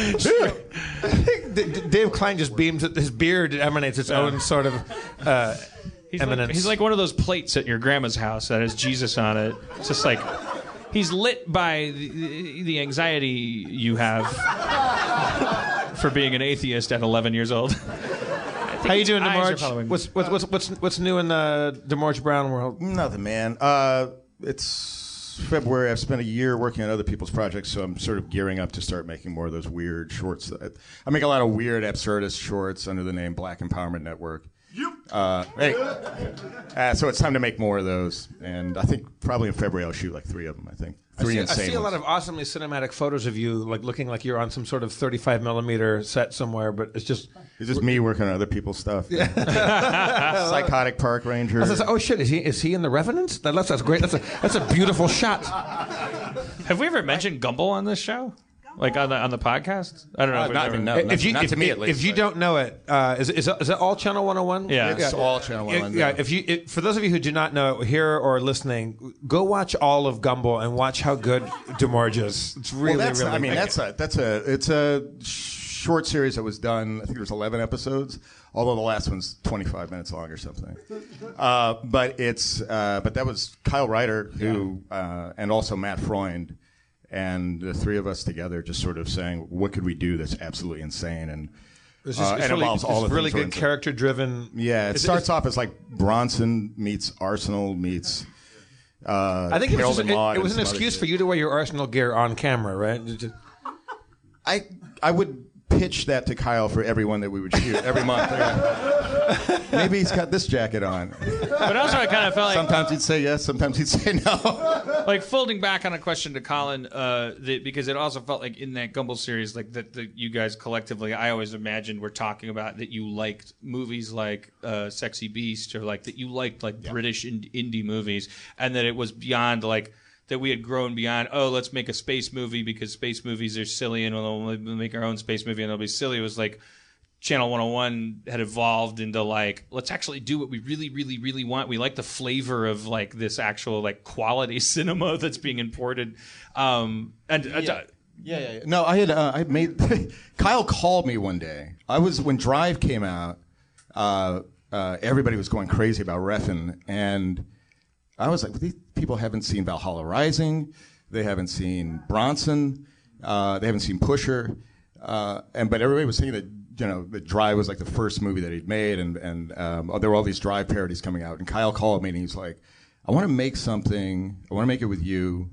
D- D- Dave Klein just beams. At his beard emanates its own sort of. Uh, He's like, Eminence. he's like one of those plates at your grandma's house that has Jesus on it. It's just like he's lit by the, the anxiety you have for being an atheist at 11 years old. how you doing, eyes are DeMorge? What's what's what's what's what's new in the DeMorge Brown world? Nothing, man. Uh, it's February. I've spent a year working on other people's projects, so I'm sort of gearing up to start making more of those weird shorts. that- I make a lot of weird, absurdist shorts under the name Black Empowerment Network. Uh, hey. Uh, so it's time to make more of those, and I think probably in February I'll shoot like three of them. I think three I insane see a lot of awesomely cinematic photos of you, like looking like you're on some sort of 35 millimeter set somewhere, but it's just. It's just me working on other people's stuff. Psychotic park ranger. I like, oh shit! Is he is he in the Revenant? That, that's that's great. That's a that's a beautiful shot. Have we ever mentioned Gumble on this show? Like on the on the podcast? I don't know. if not ever- even know. if you not if, to me if, at least, if you but- don't know it, uh, is, it- is, it- is it all Channel 101? Yeah. It's all Channel Yeah, 101, yeah, yeah. if you it, for those of you who do not know here or listening, go watch all of Gumball and watch how good DeMorge is. It's really well, really. I mean, that's a that's a it's a short series that was done. I think there was 11 episodes, although the last one's 25 minutes long or something. Uh, but it's uh, but that was Kyle Ryder who uh, and also Matt Freund. And the three of us together, just sort of saying, "What could we do that's absolutely insane?" And It's just- uh, it's really, involves all it's really good character driven. Yeah, it starts off as like Bronson meets Arsenal meets. Uh, I think it was, just, it, it was an excuse for you to wear your Arsenal gear on camera, right? I I would pitch that to Kyle for everyone that we would shoot every month. Maybe he's got this jacket on. But also, I kind of felt like Sometimes he'd say yes, sometimes he'd say no. like folding back on a question to Colin, uh, that, because it also felt like in that Gumball series, like that, that you guys collectively, I always imagined we're talking about that you liked movies like uh, Sexy Beast or like that you liked like British in- indie movies, and that it was beyond like that we had grown beyond. Oh, let's make a space movie because space movies are silly, and we'll make our own space movie and it'll be silly. It was like. Channel 101 had evolved into like let's actually do what we really really really want. We like the flavor of like this actual like quality cinema that's being imported. Um and uh, Yeah, yeah, yeah. No, I had uh, I made. Kyle called me one day. I was when Drive came out. Uh, uh, everybody was going crazy about Refn, and I was like, these people haven't seen Valhalla Rising, they haven't seen Bronson, uh, they haven't seen Pusher, uh, and but everybody was saying that you know that Drive was like the first movie that he'd made, and and um, there were all these Drive parodies coming out, and Kyle called me and he's like, I want to make something, I want to make it with you.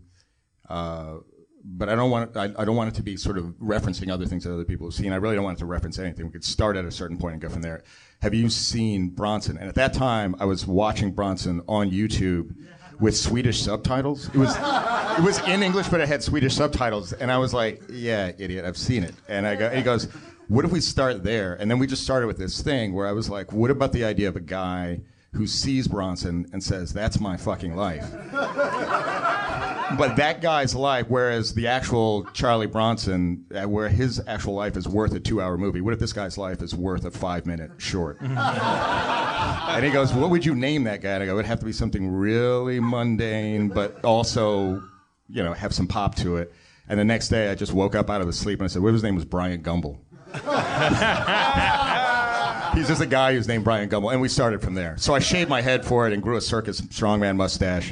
Uh, but I don't want it, I, I don't want it to be sort of referencing other things that other people have seen. I really don't want it to reference anything. We could start at a certain point and go from there. Have you seen Bronson? And at that time, I was watching Bronson on YouTube with Swedish subtitles. It was it was in English, but it had Swedish subtitles. And I was like, "Yeah, idiot, I've seen it." And I go, he goes, "What if we start there?" And then we just started with this thing where I was like, "What about the idea of a guy?" Who sees Bronson and says, "That's my fucking life," but that guy's life, whereas the actual Charlie Bronson, uh, where his actual life is worth a two-hour movie, what if this guy's life is worth a five-minute short? and he goes, "What would you name that guy?" And I go, "It would have to be something really mundane, but also, you know, have some pop to it." And the next day, I just woke up out of the sleep and I said, "What if his name was Brian Gumble?" He's just a guy who's named Brian Gumble, and we started from there. So I shaved my head for it and grew a circus strongman mustache,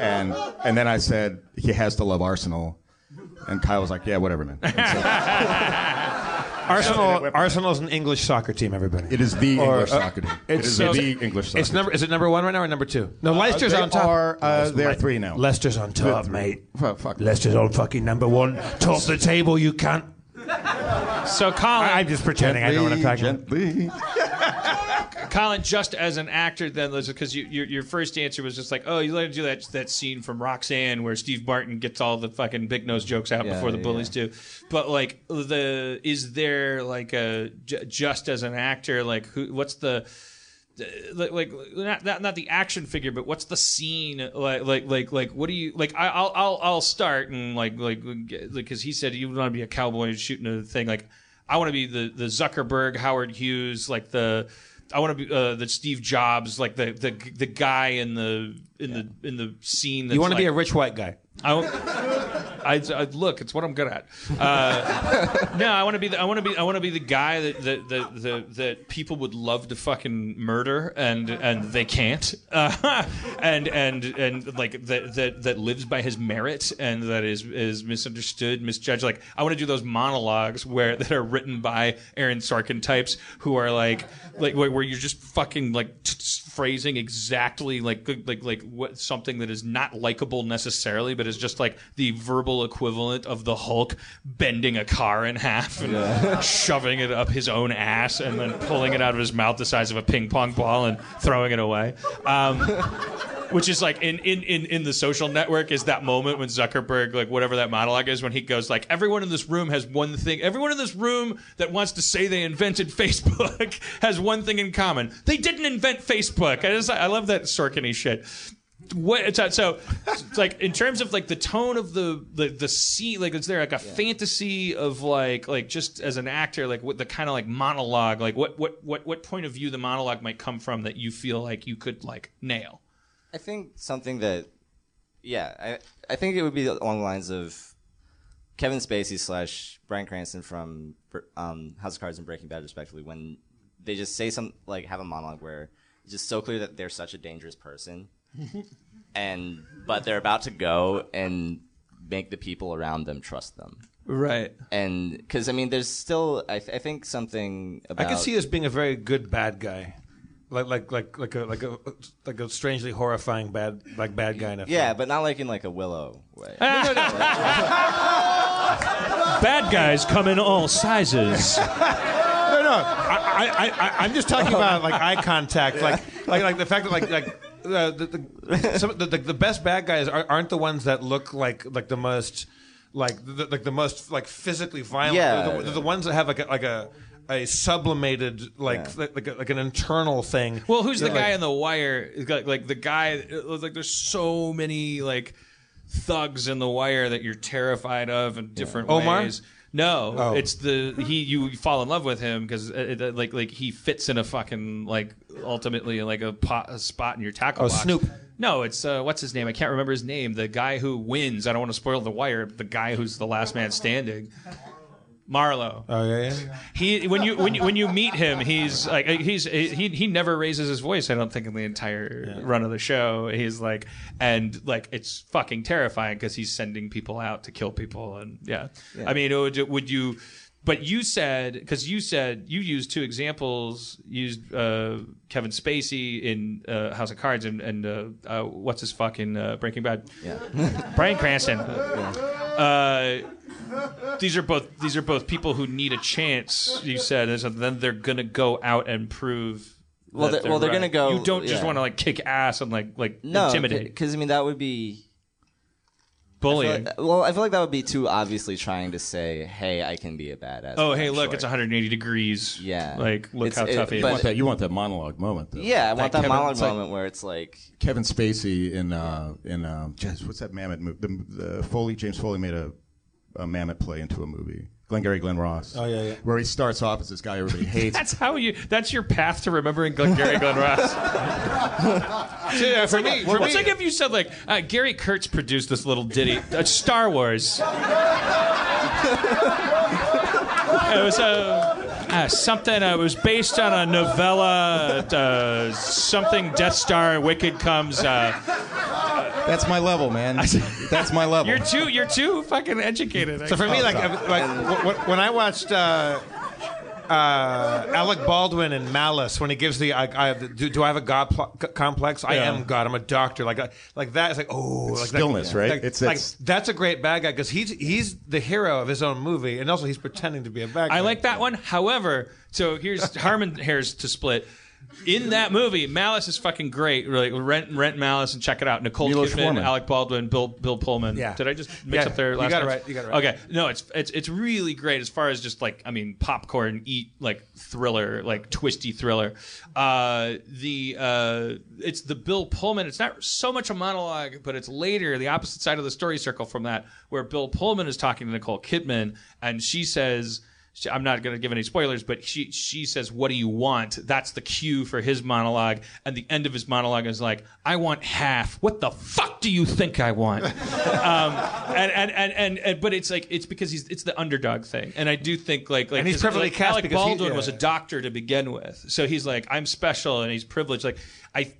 and and then I said he has to love Arsenal, and Kyle was like, "Yeah, whatever, man." And so- Arsenal. Arsenal's an English soccer team. Everybody. It is the Or, English uh, soccer team. It it's is so- the English soccer It's number. Is it number one right now or number two? No. Leicester's they on top. Are, uh, they're three now. Leicester's on top, three. mate. Fuck, fuck. Leicester's on fucking number one. Top of the table, you can't. So Colin, I, am just pretending I know what I'm talking about. Gently. Colin, just as an actor, then, because you, your your first answer was just like, oh, you let to do that that scene from Roxanne where Steve Martin gets all the fucking big nose jokes out Yeah, before the yeah, bullies do. But like, the is there like a j- just as an actor, like who? What's the like, like not, not not the action figure, but what's the scene like? Like like like what do you like? I, I'll I'll I'll start and like like because he said you want to be a cowboy shooting a thing. Like I want to be the the Zuckerberg, Howard Hughes, like the. I want to be uh, the Steve Jobs, like the, the the guy in the in the in the scene. You want to like, be a rich white guy. I, I, I look. It's what I'm good at. Uh, no, I want to be. The, I want to be. I want to be the guy that that, that that that people would love to fucking murder and and they can't. Uh, and and and like that that that lives by his merit and that is is misunderstood, misjudged. Like I want to do those monologues where that are written by Aaron Sorkin types who are like like where you're just fucking like t- phrasing exactly like like like what something that is not likable necessarily, but is just like the verbal equivalent of the Hulk bending a car in half and shoving it up his own ass and then pulling it out of his mouth the size of a ping pong ball and throwing it away. Um, which is like in, in, in, in the social network is that moment when Zuckerberg, like whatever that monologue is, when he goes like, everyone in this room has one thing. Everyone in this room that wants to say they invented Facebook has one thing in common. They didn't invent Facebook. I just I love that Sorkin shit. What it's uh, so it's like in terms of like the tone of the the the scene like is there like a fantasy of like like just as an actor like what the kind of like monologue like what what what what point of view the monologue might come from that you feel like you could like nail? I think something that, yeah, I I think it would be along the lines of Kevin Spacey slash Bryan Cranston from um, House of Cards and Breaking Bad, respectively, when they just say some like have a monologue where it's just so clear that they're such a dangerous person, and but they're about to go and make the people around them trust them. right And because I mean, there's still I, th- I think something about I can see us being a very good bad guy, like like like like a like a like a strangely horrifying bad like bad guy in a yeah, film. but not like in like a Willow way. bad guys come in all sizes No, no. I, I, I, I'm just talking about like eye contact, like, like, like the fact that like, like uh, the, the, some, the, the the best bad guys are, aren't the ones that look like like the most like the, like the most like physically violent. Yeah. They're the, the ones that have like a, like a a sublimated like Yeah. like like, a, like an internal thing. well who's the They're guy like- in the wire like, like the guy it was like there's so many like thugs in the wire that you're terrified of in different Omar? ways no, Oh. it's the he. You fall in love with him because like like he fits in a fucking like ultimately like a, pot, a spot in your tackle Oh, box. Snoop. No, it's uh, what's his name? I can't remember his name. The guy who wins. I don't want to spoil the wire. The guy who's the last man standing. Marlowe. Oh yeah, yeah. He when you when you when you meet him, he's like he's he he never raises his voice. I don't think in the entire run of the show. He's like and like it's fucking terrifying because he's sending people out to kill people and yeah. I mean, would, would you? But you said because you said you used two examples. Used uh, Kevin Spacey in uh, House of Cards and and uh, uh, what's his fucking uh, Breaking Bad. Yeah. Bryan Cranston. These are both these are both people who need a chance. You said, and so then they're gonna go out and prove. Well, that they- well, they're right. gonna go- You don't just yeah. want to like kick ass and like like No, intimidate, because I mean that would be bullying. well. I feel like that would be too obviously trying to say, "Hey, I can be a badass." oh, hey, I'm look, short. it's 180 degrees. Yeah. like look It's- how it- tough he You but- want that? You want that monologue moment, though? Yeah, I want that Kevin- monologue it's like moment where it's like, Kevin Spacey in uh, in uh, just, what's that Mamet movie? The, the Foley James Foley made a, a Mamet play into a movie. Glengarry Glen Ross. Oh, yeah, yeah. Where he starts off as this guy everybody hates. That's how you. That's your path to remembering Glengarry Glen Ross. Yeah, for me, for What's me, like if you said like uh, Gary Kurtz produced this little ditty, uh, Star Wars. it was uh, uh, something. Uh, it was based on a novella. Uh, something Death Star. Wicked comes. That's my level, man. That's my level. you're too. You're too fucking educated. So for me, like, like w- w- when I watched uh, uh, Alec Baldwin in Malice when he gives the I, I do, do I have a god pl- c- complex? I am God. I'm a doctor. Like uh, like that. It's like oh, like that- stillness, right? Like, It's- like, it's- that's a great bad guy because he's he's the hero of his own movie, and also he's pretending to be a bad guy. I like that one. However, so here's Harmon hairs to split. In that movie, Malice is fucking great. Like rent rent Malice and check it out. Nicole Milos Kidman, Forman. Alec Baldwin, Bill Bill Pullman. Yeah. Did I just mix Yeah, up their you last got it names? right, you got it right. Okay. No, it's it's it's really great as far as just like I mean popcorn eat like thriller like twisty thriller. Uh, the uh, it's the Bill Pullman. It's not so much a monologue, but it's later the opposite side of the story circle from that where Bill Pullman is talking to Nicole Kidman and she says. She- I'm not going to give any spoilers, but she she says, "What do you want?" That's the cue for his monologue, and the end of his monologue is like, "I want half. What the fuck do you think I want?" um, and, and, and and and but it's like it's because he's it's the underdog thing, and I do think like like And he's perfectly like, cast Alec because he- Baldwin yeah. was a doctor to begin with, so he's like, "I'm special," and he's privileged. Like I,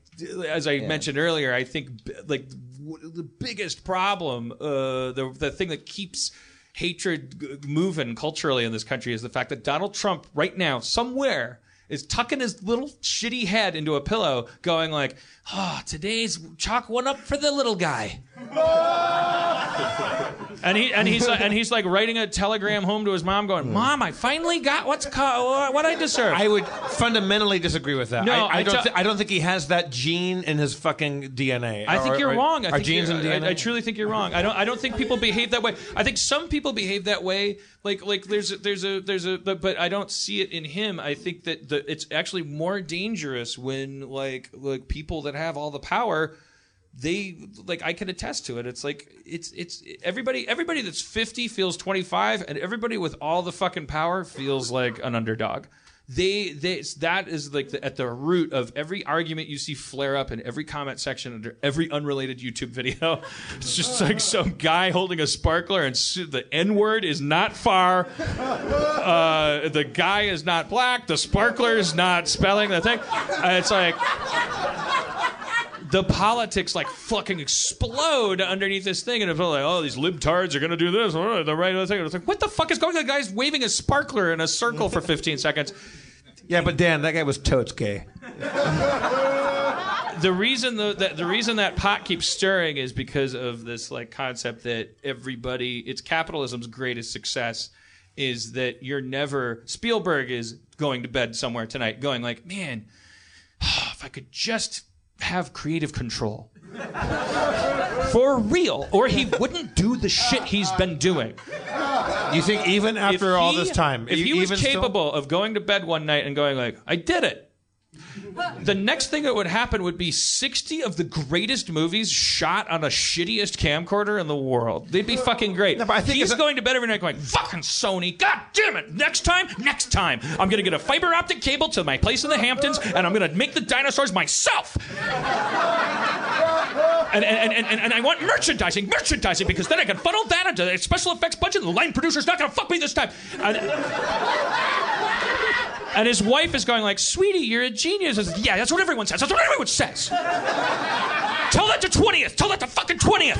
as I mentioned earlier, I think like the biggest problem, uh, the the thing that keeps hatred moving culturally in this country is the fact that Donald Trump right now somewhere is tucking his little shitty head into a pillow going like, "Oh, today's chalk one up for the little guy." And he and he's and he's like writing a telegram home to his mom, going, hmm. "Mom, I finally got what's ca- what I deserve." I would fundamentally disagree with that. No, I, I I don't. tell- thi- I don't think he has that gene in his fucking DNA. I think Or- you're or- wrong. I Are think genes in you're- DNA? I, I truly think you're wrong. I don't. I don't think people behave that way. I think some people behave that way. Like like there's a, there's a there's a but, but I don't see it in him. I think that the, it's actually more dangerous when like like people that have all the power. They like I can attest to it. It's like it's it's everybody everybody that's 50 feels 25 and everybody with all the fucking power feels like an underdog they they that is like the, at the root of every argument you see flare up in every comment section under every unrelated YouTube video. It's just like some guy holding a sparkler and the N word is not far. Uh, the guy is not black. The sparkler is not spelling the thing. Uh, it's like the politics like fucking explode underneath this thing, and it's like, oh, these libtards are gonna do this, oh, the right other thing. It's like, what the fuck is going on? The guy's waving a sparkler in a circle for 15 seconds. yeah, but Dan, that guy was totes gay. the reason the, that the reason that pot keeps stirring is because of this like concept that everybody it's capitalism's greatest success is that you're never Spielberg is going to bed somewhere tonight going like man if I could just have creative control. For real or he wouldn't do the shit he's been doing. You think even after all he- this time, if e- he was even still- capable of going to bed one night and going like, "I did it," the next thing that would happen would be 60 of the greatest movies shot on a shittiest camcorder in the world. They'd be fucking great. No, but I think He's going to bed every night going, "Fucking Sony, god damn it! Next time, next time, I'm gonna get a fiber optic cable to my place in the Hamptons, and I'm gonna make the dinosaurs myself." And, and, and, and, and I want merchandising, merchandising, because then I can funnel that into a special effects budget, and the line producer's not gonna fuck me this time. And his wife is going like, "Sweetie, you're a genius." Yeah, that's what everyone says. That's what everyone says. Tell that to twentieth. Tell that to fucking twentieth.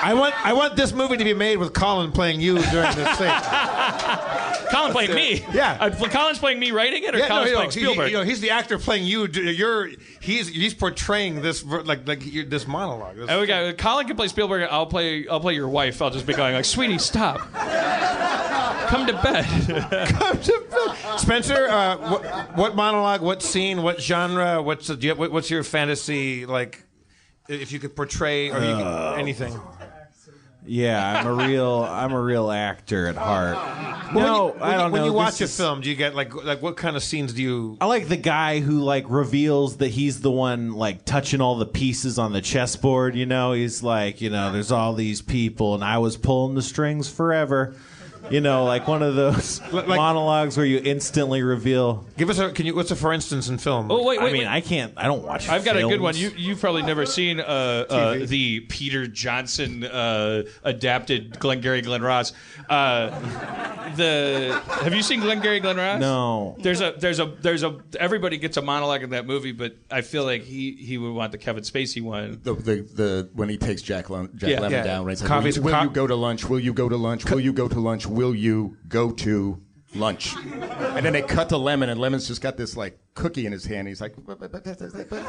I want I want this movie to be made with Colin playing you during this scene. Colin playing me. Yeah. Uh, Colin's playing me writing it, or Yeah, no, Colin's no, playing he- Spielberg. you know, he's the actor playing you. You're he's he's portraying this like like this monologue. This- And we got Colin can play Spielberg. I'll play. I'll play your wife. I'll just be going like, "Sweetie, stop. Come to bed." Come to bed. Spencer, uh, what, what monologue, what scene, what genre, what's the, do you, what, what's your fantasy like? If you could portray or you Uh, could, anything. Yeah, I'm a real I'm a real actor at heart. No, I don't know. when know. you watch This a is- film, do you get like like what kind of scenes do you? I like the guy who like reveals that he's the one like touching all the pieces on the chessboard. You know, he's like, you know, there's all these people, and I was pulling the strings forever. You know, like one of those Like- monologues where you instantly reveal. Give us a can you what's a for instance in film? oh wait, wait, I mean, wait. I can't. I don't watch. I've got a good one. You you've probably never seen uh, uh, the Peter Johnson uh, adapted Glengarry Glen Ross. Uh, the have you seen Glengarry Glen Ross? No. There's a there's a there's a everybody gets a monologue in that movie, but I feel like he he would want the Kevin Spacey one. The, the, the when he takes Jack, Lem- Jack Yeah. Lemmon Yeah. down, right? It's like, Coffee's- will, you, will co- you go to lunch? Will you go to lunch? Will you go to lunch? Will you go to lunch. And then they cut to Lemmon, and Lemmon's just got this like cookie in his hand. He's like,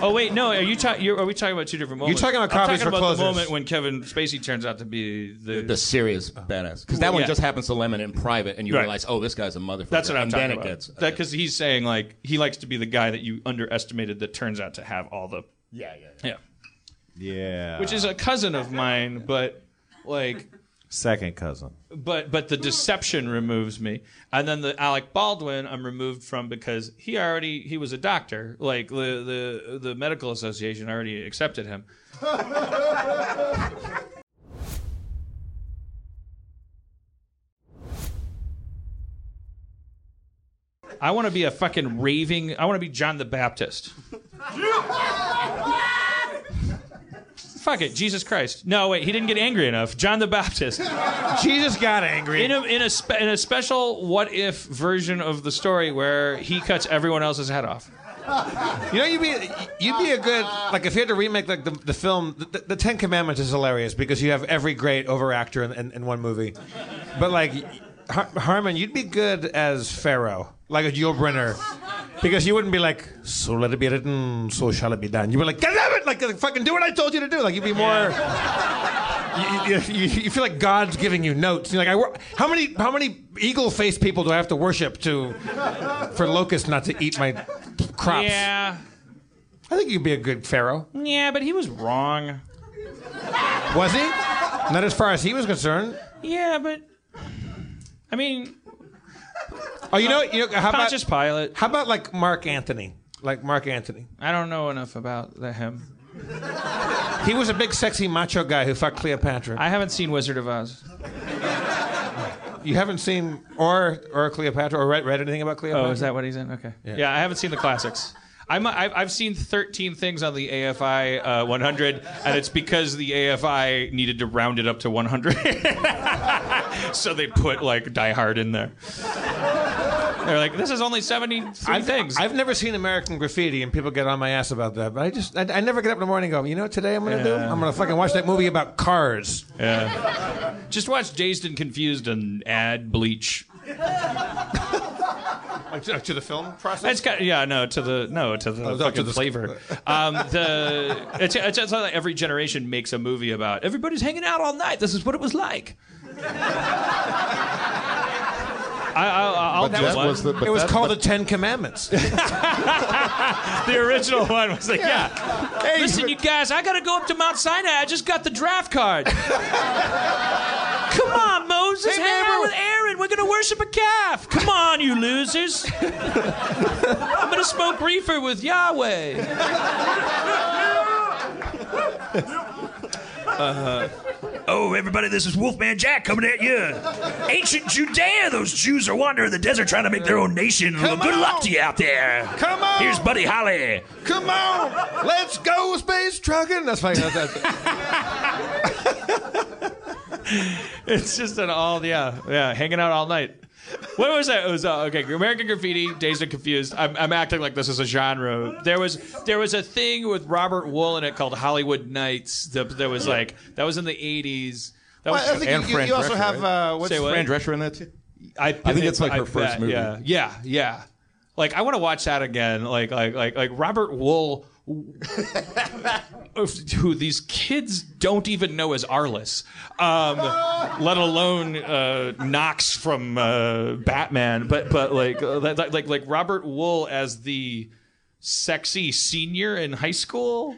Oh wait, no. Are you talking? Are we talking about two different moments? talking about I'm talking for about the closers. moment when Kevin Spacey turns out to be the. the serious badass. Because that one Yeah. just happens to Lemmon in private, and you Right. realize, oh, this guy's a motherfucker. that's what I'm and talking then about. it gets because he's saying like he likes to be the guy that you underestimated that turns out to have all the yeah, yeah, yeah. yeah, Yeah. which is a cousin of mine, but like second cousin. but but the deception removes me and then the alec baldwin i'm removed from because he already he was a doctor like the the the medical association already accepted him I want to be a fucking raving. I want to be John the Baptist. Fuck it, Jesus Christ. No, wait, he didn't get angry enough. John the Baptist. Jesus got angry. In a in a spe- in a special what if version of the story where he cuts everyone else's head off. You know, you'd be you'd be a good like if you had to remake like the, the film. The, the Ten Commandments is hilarious because you have every great overactor in, in, in one movie. But like Har- Harmon, you'd be good as Pharaoh, like a Yul Brynner, because you wouldn't be like, "So let it be written, so shall it be done." You'd be like, "God damn it!" Like, fucking do what I told you to do. Like you'd be more. You, you, you, you feel like God's giving you notes. You're like, I, wor- how many how many eagle-faced people do I have to worship to for locusts not to eat my crops? Yeah, I think you'd be a good pharaoh. yeah, but he was wrong. Was he? Not as far as he was concerned. Yeah, but I mean, Oh, you know, you know how about Pontius Pilate. how about like Mark Antony? Like Mark Antony. I don't know enough about the, him. He was a big, sexy, macho guy who fucked Cleopatra. I haven't seen Wizard of Oz. you haven't seen or or Cleopatra or read, read anything about Cleopatra? Oh, is that what he's in? Okay. Yeah, I haven't seen the classics. I'm, I've, I've seen 13 things on the AFI uh, 100, and it's because the AFI needed to round it up to 100. so they put like Die Hard in there. They're like, this is only 73 I've, things. I've never seen American Graffiti, and people get on my ass about that. But I just, I, I never get up in the morning and go, you know what today I'm gonna do? I'm gonna fucking watch that movie about cars. yeah. Just watch Dazed and Confused and add bleach. Like, to, to the film process. It's got yeah no to the no to the no, fucking to the- flavor. Um, the it's, it's it's like every generation makes a movie about everybody's hanging out all night. This is what it was like. I, I, I'll But do that was the, but it was that- called but- the Ten Commandments. the original one was like yeah. Listen, you guys, I gotta go up to Mount Sinai. I just got the draft card. Come on, Moses, Hey, hang man, out we're- with Aaron. We're gonna worship a calf. Come on, you losers. I'm gonna smoke reefer with Yahweh. Uh, Oh, everybody, this is Wolfman Jack coming at you. Ancient Judea, those Jews are wandering the desert trying to make their own nation. Well, Come good luck to you out there. Come on. Here's Buddy Holly. Come on, let's go space trucking. That's fine. That's, that's, It's just an all yeah yeah hanging out all night. What was that? It was uh, okay. American Graffiti, Dazed and Confused. I'm, I'm acting like this is a genre. There was there was a thing with Robert Wuhl in it called Hollywood Knights. That, that was like that was in the 80s. That was, I think And you, Fran you also Drescher, have uh, what's Say what? Fran Drescher in that too? I, I think it's like her I first bet, movie. Yeah, yeah, yeah. Like I want to watch that again. Like like like like Robert Wuhl. Who these kids don't even know as Arliss, um, let alone uh, Knox from uh, Batman. But but like uh, like like like Robert Wuhl as the sexy senior in high school.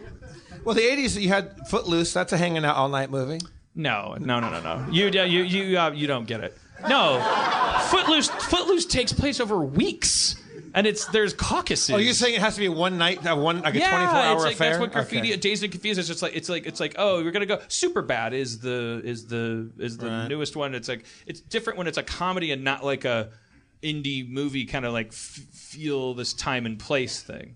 well, the '80s. You had Footloose. That's a hanging out all night movie. No, no, no, no, no. You you you uh, you don't get it. No, Footloose Footloose takes place over weeks, and it's there's caucuses. Oh, you're saying it has to be one night, uh, one like a yeah, 24 hour it's like, affair. That's what graffiti, Okay. Dazed and Confused is. Just like it's like it's like oh, we're gonna go. Super Bad is the is the is the newest one. It's like it's different when it's a comedy and not like a indie movie kind of like f- feel this time and place thing.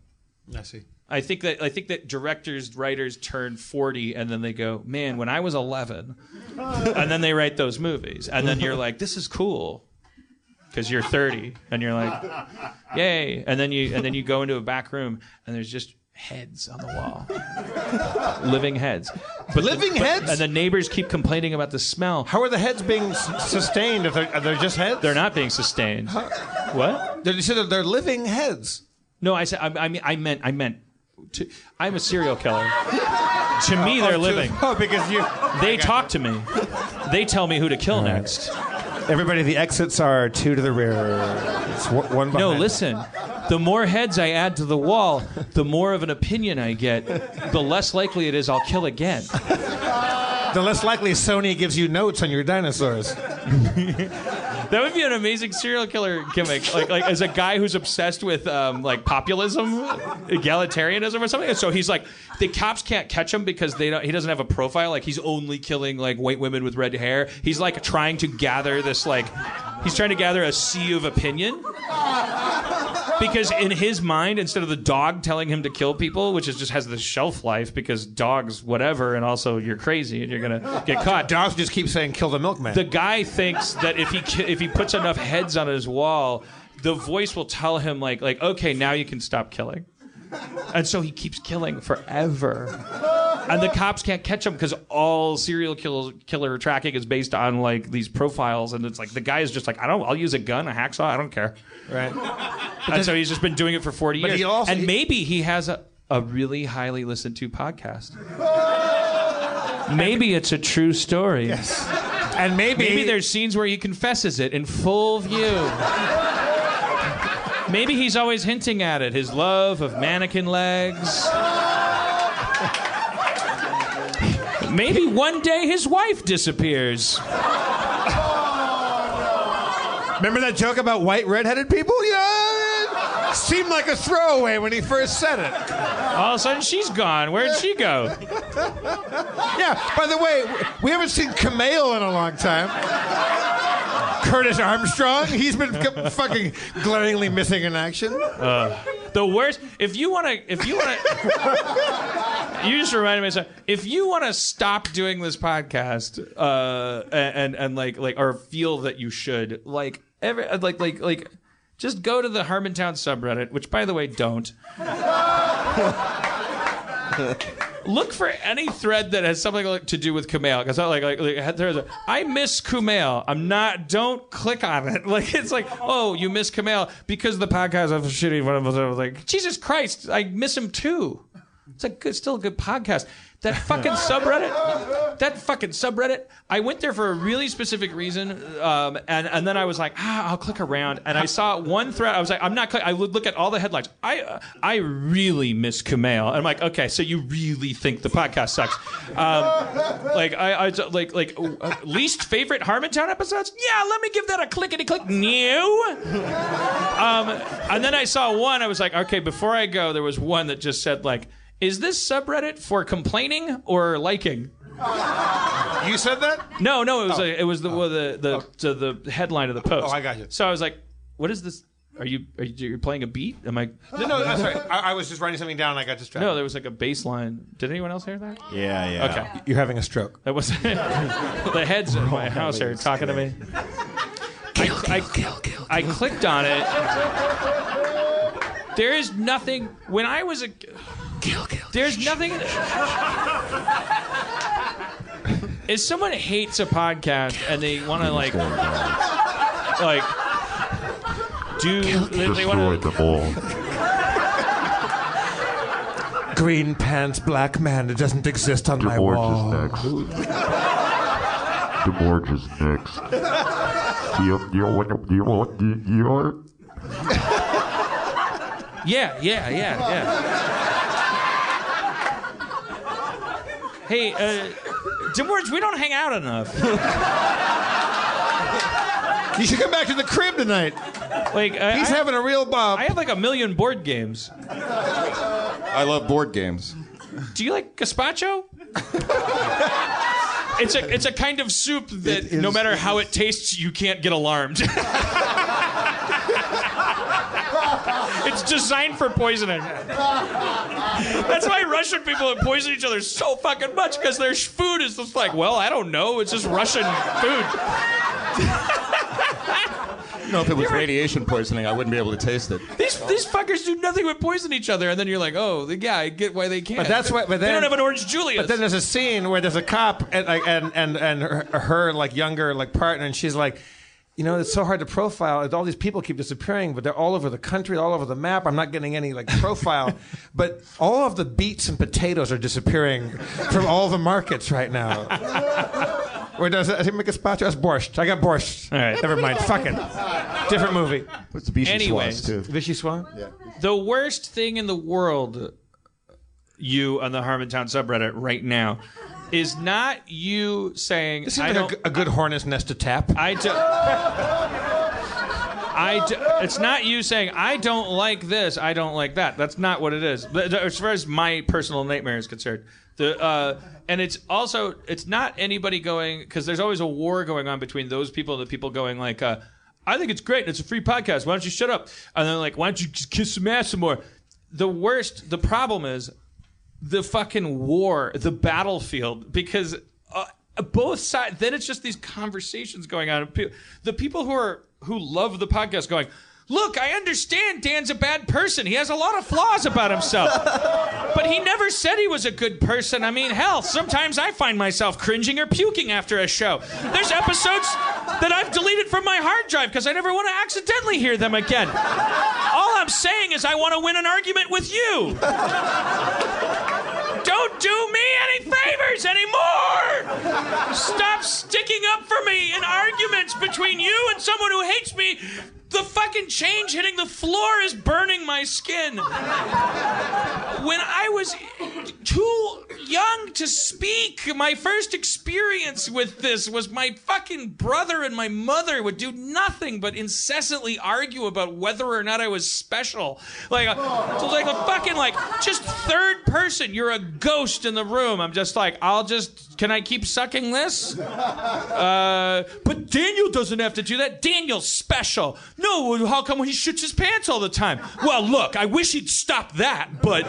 I see. I think that I think that directors, writers turn forty and then they go, man, when I was eleven, and then they write those movies, and then you're like, this is cool, because you're thirty, and you're like, yay, and then you and then you go into a back room and there's just heads on the wall. living heads. But Living heads? And the neighbors keep complaining about the smell. How are the heads being s- sustained if they're, they're just heads? They're not being sustained. What? They're, you said they're living heads. No, I said I, I mean I meant I meant. To, I'm a serial killer. to me, oh, they're living. Oh, because you. They talk to me. They tell me who to kill next. Everybody, the exits are two to the rear. It's one behind. No, listen. The more heads I add to the wall, the more of an opinion I get, the less likely it is I'll kill again. The less likely Sony gives you notes on your dinosaurs. That would be an amazing serial killer gimmick. Like, like as a guy who's obsessed with um, like populism, egalitarianism, or something. So he's like, the cops can't catch him because they don't. He doesn't have a profile. Like he's only killing like white women with red hair. He's like trying to gather this like, he's trying to gather a sea of opinion. Because in his mind, instead of the dog telling him to kill people, which is just has the shelf life, because dogs whatever, and also you're crazy and you're gonna get caught. Dogs just keep saying, kill the milkman. The guy thinks that if he ki- if he puts enough heads on his wall, the voice will tell him like like okay now you can stop killing, and so he keeps killing forever. And the cops can't catch him because all serial kill- killer tracking is based on like these profiles, and it's like the guy is just like I don't, I'll use a gun, a hacksaw, I don't care. right. And so he's just been doing it for forty years, also- and he- maybe he has a, a really highly listened to podcast. Maybe it's a true story. Yes. And maybe, Maybe there's scenes where he confesses it in full view. Maybe he's always hinting at it his love of mannequin legs. Maybe one day his wife disappears. Remember that joke about white redheaded people? Yeah, it seemed like a throwaway when he first said it. All of a sudden she's gone. Where'd she go? Yeah. By the way, we haven't seen Kumail in a long time. Curtis Armstrong, he's been fucking glaringly missing in action. The worst. If you want to, if you want to, you just reminded me of something. If you want to stop doing this podcast, uh, and, and and like like or feel that you should, like every like like like, just go to the Harmontown subreddit. Which, by the way, don't. Look for any thread that has something like, to do with Kumail, because I like like, like there's a, I miss Kumail. I'm not. Don't click on it. Like it's like, oh, you miss Kumail because the podcast was shitty. One of. Whatever. Like Jesus Christ, I miss him too. It's a good, still a good podcast. That fucking subreddit, that fucking subreddit. I went there for a really specific reason, um, and and then I was like, ah, I'll click around, and I saw one thread. I was like, I'm not. Click- I would look at all the headlines. I uh, I really miss Kumail, and I'm like, okay, so you really think the podcast sucks? Um, like I, I like like uh, least favorite Harmontown episodes? Yeah, let me give that a clickety click. New. Um, and then I saw one. I was like, okay, before I go, there was one that just said like, is this subreddit for complaining or liking? You said that? No, no, it was oh. a, it was the well, the the, oh. the the headline of the post. Oh, I got you. So I was like, what is this? Are you are you you're playing a beat? Am I? No, no, I'm sorry. I, I was just writing something down and I got distracted. No, there was like a bass line. Did anyone else hear that? Yeah, yeah. Okay, You're having a stroke. that was the heads in my house are talking to me. Kill, I- kill, kill, kill. I clicked on it. There is nothing. When I was a, Kill, kill. there's nothing. If someone hates a podcast and they want to like, like, do they, they want to? them all. Green pants, black man. It doesn't exist on my DeMorge wall. is next. DeMorge is next. You, you, want- you, want- you, you, want- Yeah, yeah, yeah, yeah. Hey, uh, Dimwords, we don't hang out enough. You should come back to the crib tonight. Like, I, He's I, having a real bob. I have like a million board games. I love board games. Do you like gazpacho? it's a it's a kind of soup that no matter how it tastes, you can't get alarmed. it's designed for poisoning. That's why Russian people have poisoned each other so fucking much because their sh- food is just like, well, I don't know, it's just Russian food. know if it was radiation poisoning, I wouldn't be able to taste it. These these fuckers do nothing but poison each other, and then you're like, oh, yeah, I get why they can't. But that's why. But then, they don't have an orange Julius. But then there's a scene where there's a cop and like and and and her, her like younger like partner, and she's like. You know, it's so hard to profile. All these people keep disappearing, but they're all over the country, all over the map. I'm not getting any like profile, but all of the beets and potatoes are disappearing from all the markets right now. Or does it, I think make a spot? That's borscht. I got borscht. All right. Never mind. Fuck it. Different movie. What's Vichy Anyways. Schwartz, too? Vichy Swan? Yeah. the worst thing in the world, you on the Harmontown subreddit right now, is not you saying This I seems like a, a good hornet's nest to tap. I do. I do, it's not you saying I don't like this, I don't like that. That's not what it is. But as far as my personal nightmare is concerned, the uh, and it's also it's not anybody going because there's always a war going on between those people and the people going like, uh, I think it's great and it's a free podcast. Why don't you shut up? And then like, why don't you just kiss some ass some more? The worst, the problem is the fucking war, the battlefield, because uh, both sides. Then it's just these conversations going on. The people who are who love the podcast going. Look, I understand Dan's a bad person. He has a lot of flaws about himself. But he never said he was a good person. I mean, hell, sometimes I find myself cringing or puking after a show. There's episodes that I've deleted from my hard drive because I never want to accidentally hear them again. All I'm saying is I want to win an argument with you. Don't do me any favors anymore. Stop sticking up for me in arguments between you and someone who hates me. The fucking change hitting the floor is burning my skin. When I was too young to speak, my first experience with this was my fucking brother and my mother would do nothing but incessantly argue about whether or not I was special. Like, a, like a fucking like just third person. You're a ghost in the room. I'm just like, I'll just. Can I keep sucking this? Uh, but Daniel doesn't have to do that. Daniel's special. No, how come he shits his pants all the time? Well, look, I wish he'd stop that, but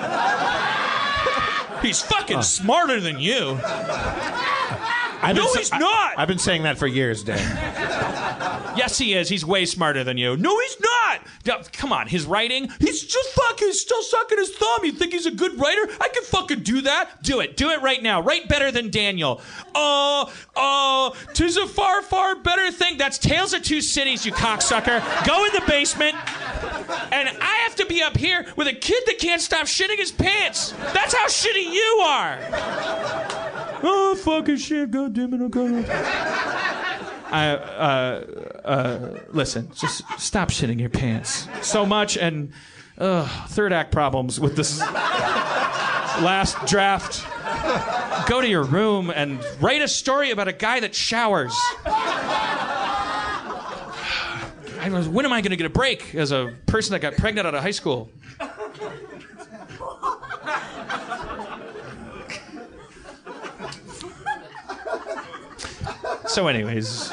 he's fucking smarter than you. I've No, he's not. I've been saying that for years, Dan. Yes, he is. He's way smarter than you. No, he's not. Yeah, Come on, his writing. He's just fucking still sucking his thumb. You think he's a good writer? I can fucking do that. Do it. Do it right now. Write better than Daniel. Uh, uh, tis a far, far better thing. That's Tales of Two Cities, you cocksucker. Go in the basement. And I have to be up here with a kid that can't stop shitting his pants. That's how shitty you are. Oh, fucking shit. God damn it. Okay. I, uh, uh, listen, just stop shitting your pants so much and uh, third act problems with this last draft. Go to your room and write a story about a guy that showers. Was, when am I going to get a break as a person that got pregnant out of high school? So, anyways,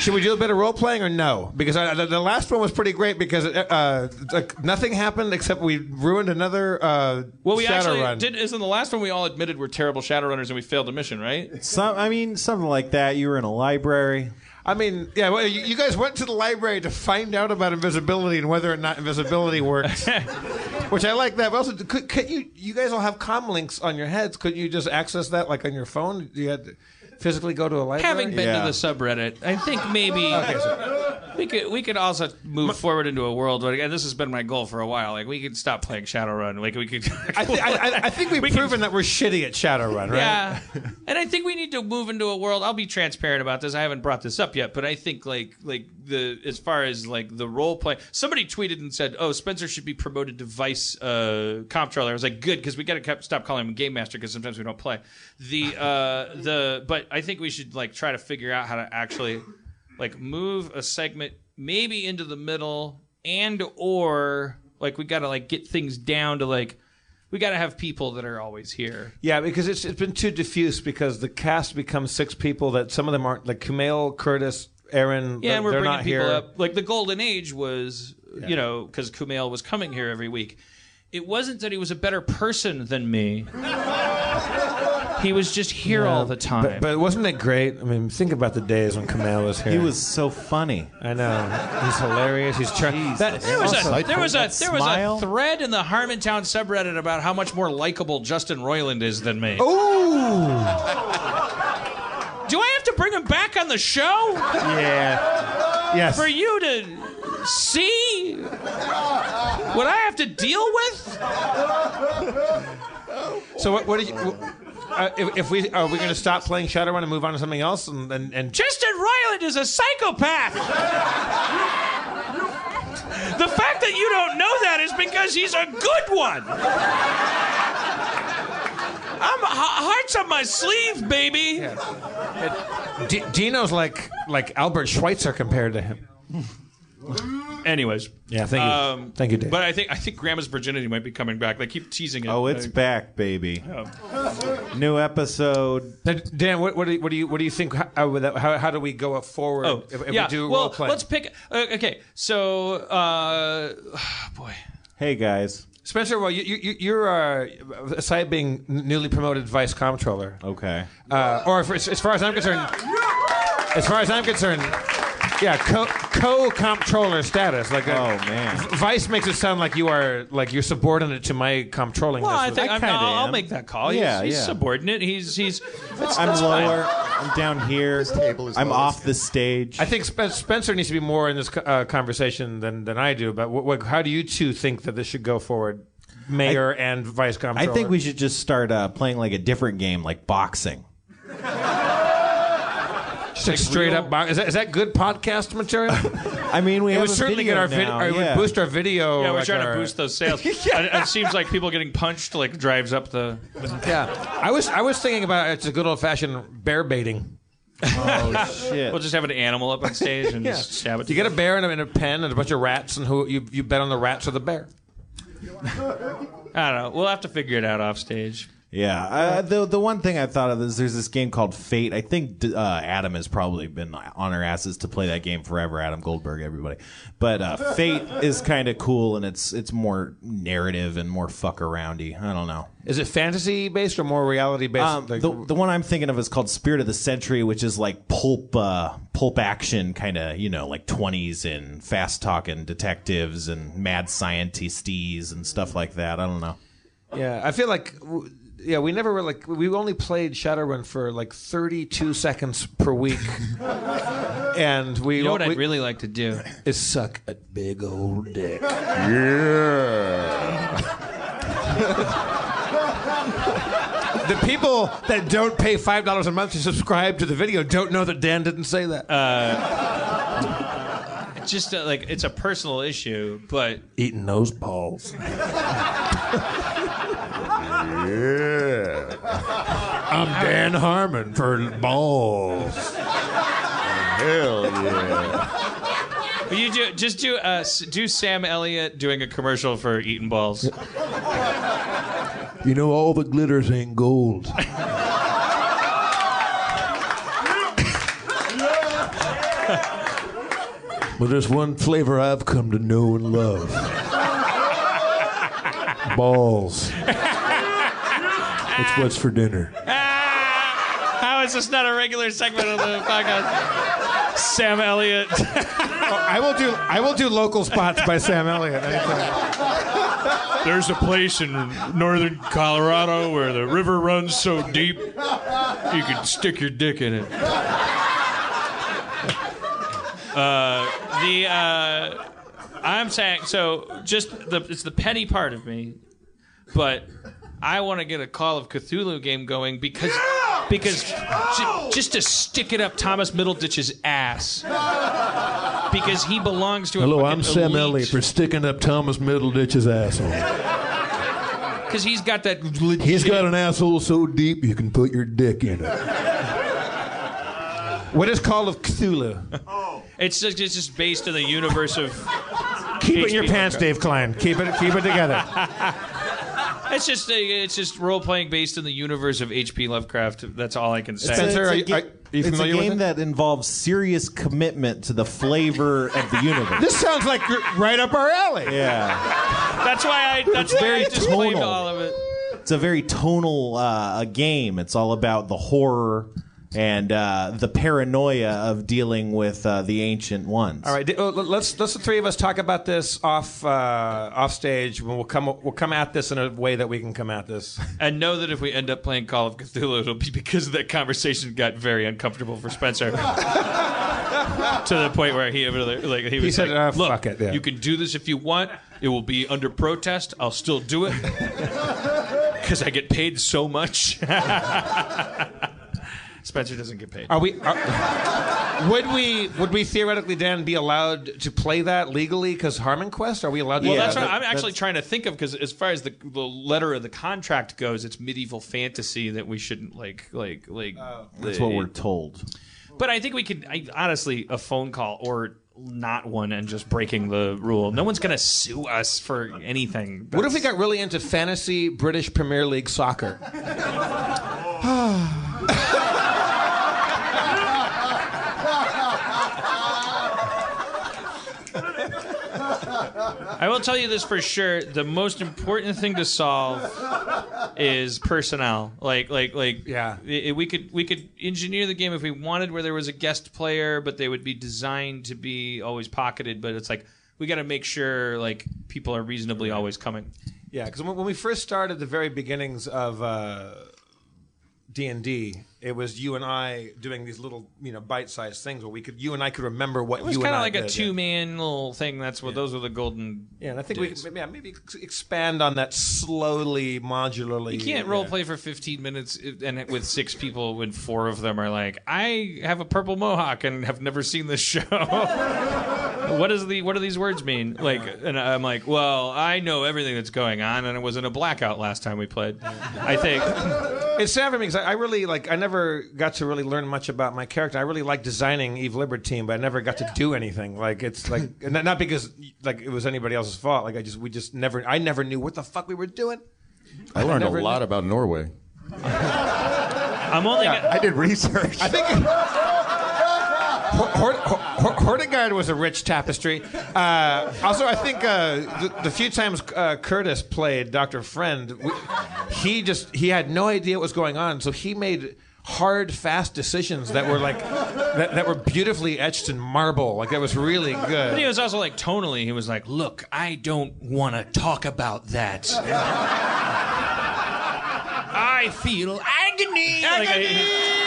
Should we do a bit of role playing or no? Because I, the, the last one was pretty great because uh, like nothing happened except we ruined another uh, well, we actually Shadowrun. did. Isn't the last one we all admitted we're terrible shadow runners and we failed a mission, right? Some, I mean, something like that. You were in a library. I mean, yeah, well, you, you guys went to the library to find out about invisibility and whether or not invisibility works, which I like that. But also, could, could you you guys all have com links on your heads? Could you just access that like on your phone? You had to physically go to a library. Having been Yeah. to the subreddit, I think maybe we could we could also move forward into a world. Where, again, this has been my goal for a while. Like we could stop playing Shadowrun. Like we could. I, thi- I, I- I think we've We can- proven that we're shitty at Shadowrun, right? Yeah, and I think we need to move into a world. I'll be transparent about this. I haven't brought this up yet, but I think like like the as far as like the role play. Somebody tweeted and said, "Oh, Spencer should be promoted to vice uh, comptroller." I was like, "Good," because we got to stop calling him game master because sometimes we don't play. The uh, the but I think we should like try to figure out how to actually like move a segment maybe into the middle and or like we got to like get things down to like. We got to have people that are always here. Yeah, because it's it's been too diffuse because the cast becomes six people that some of them aren't like Kumail, Curtis, Aaron. Yeah, and we're bringing people here. up. Like the golden age was, you know, because Kumail was coming here every week. It wasn't that he was a better person than me. He was just here all the time. But, but wasn't it great? I mean, think about the days when Kumail was here. He was so funny. I know. He's hilarious. He's charming. That, there was a there was a there was a thread in the Harmontown subreddit about how much more likable Justin Roiland is than me. Ooh. Do I have to bring him back on the show Yeah. Yes. for you to see what I have to deal with? So what? What did you? Uh, if, if we are we going to stop playing Shadowrun and move on to something else? And and, and Justin Roiland is a psychopath. The fact that you don't know that is because he's a good one. I'm hearts on my sleeve, baby. D- Dino's like like Albert Schweitzer compared to him. Anyways, Yeah. Thank you. um, thank you, Dave. But I think I think Grandma's virginity might be coming back. They keep teasing it. Oh, it's Like, back, baby. New episode. Dan, what, what, do you, what do you what do you think? How, how, how do we go forward Oh, if, if yeah. we do well, role play? let's pick. Uh, okay, so uh, boy, Hey guys. Spencer, well, you, you, you're uh, aside being newly promoted vice comptroller, Okay. uh, or for, as far as I'm concerned, as far as I'm concerned, yeah, co co comptroller status. Like, uh, Oh, man. vice makes it sound like you are like you're subordinate to my comptrolling. well, I think I I'm, kinda I'll, I'll make that call. Yeah, he's, he's yeah. subordinate. He's he's. It's, I'm it's fine. lower. I'm down here. This table is I'm lowest. off the stage. I think Spen- Spencer needs to be more in this uh, conversation than, than I do. But wh- wh- how do you two think that this should go forward, mayor and vice I think we should just start uh, playing like a different game, like boxing. Just like straight up. Bo- is that is that good podcast material? I mean, we it have would a certainly video get our video. now, It would yeah. boost our video. Yeah, we're like trying our- to boost those sales. it, it seems like people getting punched like drives up the. Yeah, I was I was thinking about it's a good old fashioned bear baiting. Oh shit! We'll just have an animal up on stage and just stab it. You get a bear in a, in a pen and a bunch of rats, and who you you bet on the rats or the bear. I don't know. We'll have to figure it out off stage. Yeah, uh, the the one thing I thought of is there's this game called Fate. I think uh, Adam has probably been on our asses to play that game forever. Adam Goldberg, everybody. But uh, Fate is kind of cool, and it's it's more narrative and more fuck aroundy. I don't know. Is it fantasy based or more reality based? Um, the, the one I'm thinking of is called Spirit of the Century, which is like pulp uh, pulp action kind of you know like 20s and fast talking detectives and mad scientistes and stuff like that. I don't know. yeah, I feel like. w- Yeah, we never were like we only played Shadowrun for like 32 seconds per week, and we You know what we, I'd really like to do? is suck a big old dick. Yeah. the people that don't pay five dollars a month to subscribe to the video don't know that Dan didn't say that. It's just uh, like it's a personal issue, but Eating those balls. yeah. I'm Dan Harmon for balls. Hell yeah. you do, just do uh, do Sam Elliott doing a commercial for Eating Balls. You know all the glitters ain't gold. but there's one flavor I've come to know and love. Balls. It's what's for dinner. Ah! How is this not a regular segment of the podcast? Sam Elliott. I will do I will do local spots by Sam Elliott. anytime. There's a place in northern Colorado where the river runs so deep you can stick your dick in it. Uh, the uh, I'm saying so. Just the it's the petty part of me, but I want to get a Call of Cthulhu game going because because ju- oh! just to stick it up Thomas Middleditch's ass because he belongs to a Hello, I'm Sam elite- Elliott for sticking up Thomas Middleditch's asshole. because he's got that. He's got an asshole so deep you can put your dick in it. What is Call of Cthulhu? Oh. It's just it's just based in the universe of. Keep it in your pants, Dave Klein. Keep it, keep it together. It's just a, it's just role playing based in the universe of H.P. Lovecraft. That's all I can say. Spencer, It's a are you- ga- are you it's familiar a with game it? that involves serious commitment to the flavor of the universe. This sounds like right up our alley. yeah, That's why I. That's It's very I disclaimed tonal. all of it. it's a very tonal uh, game. It's all about the horror and uh, the paranoia of dealing with uh, the ancient ones. All right, d- uh, let's let's the three of us talk about this off uh, off stage. We'll come we'll come at this in a way that we can come at this. And know that if we end up playing Call of Cthulhu, it'll be because that conversation got very uncomfortable for Spencer. to the point where he like he, was said, like, "Uh, "Look, fuck it, yeah." you can do this if you want. It will be under protest. I'll still do it because I get paid so much." Spencer doesn't get paid. Are we? Are, would we? Would we theoretically, Dan, be allowed to play that legally? Because Harmon Quest, are we allowed to? Well, do that's that? I'm actually trying to think of because as far as the, the letter of the contract goes, it's medieval fantasy that we shouldn't like like like. Oh. That's what we're told. But I think we could I, honestly a phone call or not one and just breaking the rule. No one's gonna sue us for anything. What if we got really into fantasy British Premier League soccer? I will tell you this for sure. The most important thing to solve is personnel. Like, like, like. Yeah. i- we could we could engineer the game if we wanted, where there was a guest player, but they would be designed to be always pocketed. But it's like we got to make sure like people are reasonably always coming. Yeah, because when, when we first started the very beginnings of uh, D and D, it was you and I doing these little, you know, bite-sized things where we could, you and I could remember what It was kind of like a did, yeah. two-man little thing. That's what those were the golden. Yeah, and I think we could, yeah, maybe expand on that slowly, modularly. You can't yeah. role play for 15 minutes and with six people when four of them are like, I have a purple mohawk and have never seen this show. what is the what do these words mean? Like, and I'm like, well, I know everything that's going on, and it was in a blackout last time we played. I think. It's sad for me because I, I really like. I never got to really learn much about my character. I really like designing Eve Libertine, but I never got to do anything. Like it's like not not because like it was anybody else's fault. Like I just we just never. I never knew what the fuck we were doing. I learned a lot knew- about Norway. I'm only. I did research. I think. Hort- Hort- Hortigard was a rich tapestry. Uh, also, I think uh, the, the few times uh, Curtis played Doctor Friend, we, he just he had no idea what was going on, so he made hard, fast decisions that were like that, that were beautifully etched in marble. Like that was really good. But he was also like tonally. He was like, "Look, I don't want to talk about that. I feel agony." Like, I-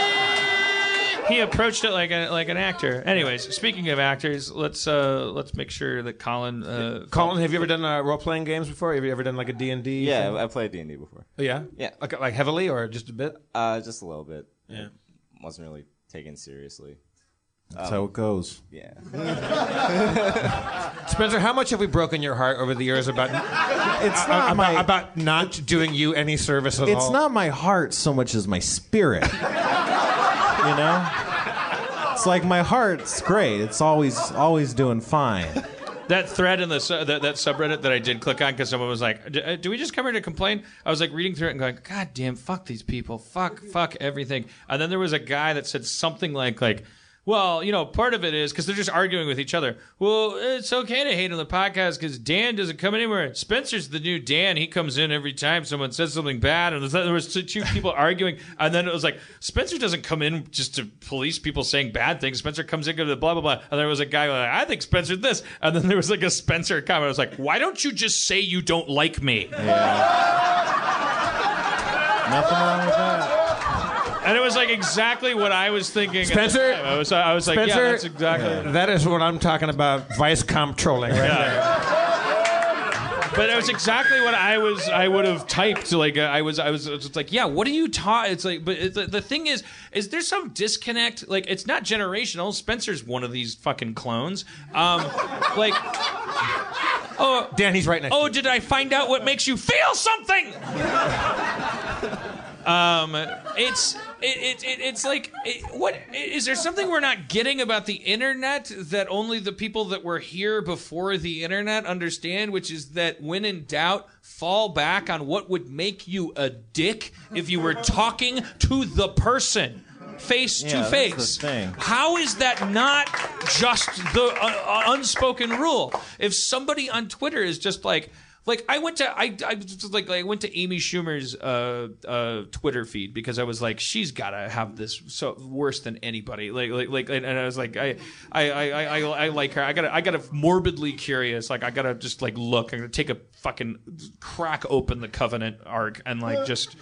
he approached it like a like an actor. Anyways, speaking of actors, let's uh let's make sure that Colin. Uh, Colin, have you ever done uh, role playing games before? Have you ever done like a D and D? Yeah, I played D and D before. yeah, Yeah. Like like heavily or just a bit? Uh, just a little bit. Yeah. Wasn't really taken seriously. That's how it goes. Yeah. Spencer, how much have we broken your heart over the years about It's not about, my. about not doing you any service at all? it's not my heart so much as my spirit. you know, it's like my heart's great. It's always always doing fine. that thread in the su- that, that subreddit that I did click on because someone was like, "D- uh, "Do we just come here to complain?" I was like reading through it and going, "God damn, fuck these people, fuck, fuck everything." And then there was a guy that said something like, "Like." Well, you know, part of it is because they're just arguing with each other. Well, it's okay to hate on the podcast because Dan doesn't come anywhere. Spencer's the new Dan. He comes in every time someone says something bad, and there was two people arguing, and then it was like Spencer doesn't come in just to police people saying bad things. Spencer comes in to the blah blah blah, and there was a guy like, I think Spencer this, and then there was like a Spencer comment. I was like, why don't you just say you don't like me? Nothing wrong with that. And it was like exactly what I was thinking. at the Spencer? time. I was I was like, yeah, that's exactly. that is what I'm talking about. Vice comp trolling, right there. But it was exactly what I was. I would have typed. Like uh, I was. I was. just like, yeah. What are you taught? It's like, but it's, the, the thing is, is there some disconnect? Like, it's not generational. Spencer's one of these fucking clones. Um, like, oh, Dan, he's right next. oh, to did I find out what makes you feel something? Um, it's it, it, it it's like it, what is there something we're not getting about the internet that only the people that were here before the internet understand, which is that when in doubt, fall back on what would make you a dick if you were talking to the person. face Yeah, to face. How is that not just the uh, unspoken rule? If somebody on Twitter is just like, like I went to I, I just like, like I went to Amy Schumer's uh, uh, Twitter feed because I was like she's gotta have this so worse than anybody. Like like like and I was like I I I, I, I like her. I gotta I gotta morbidly curious. Like I gotta just like look. I'm gonna take a fucking crack open the Covenant arc and like just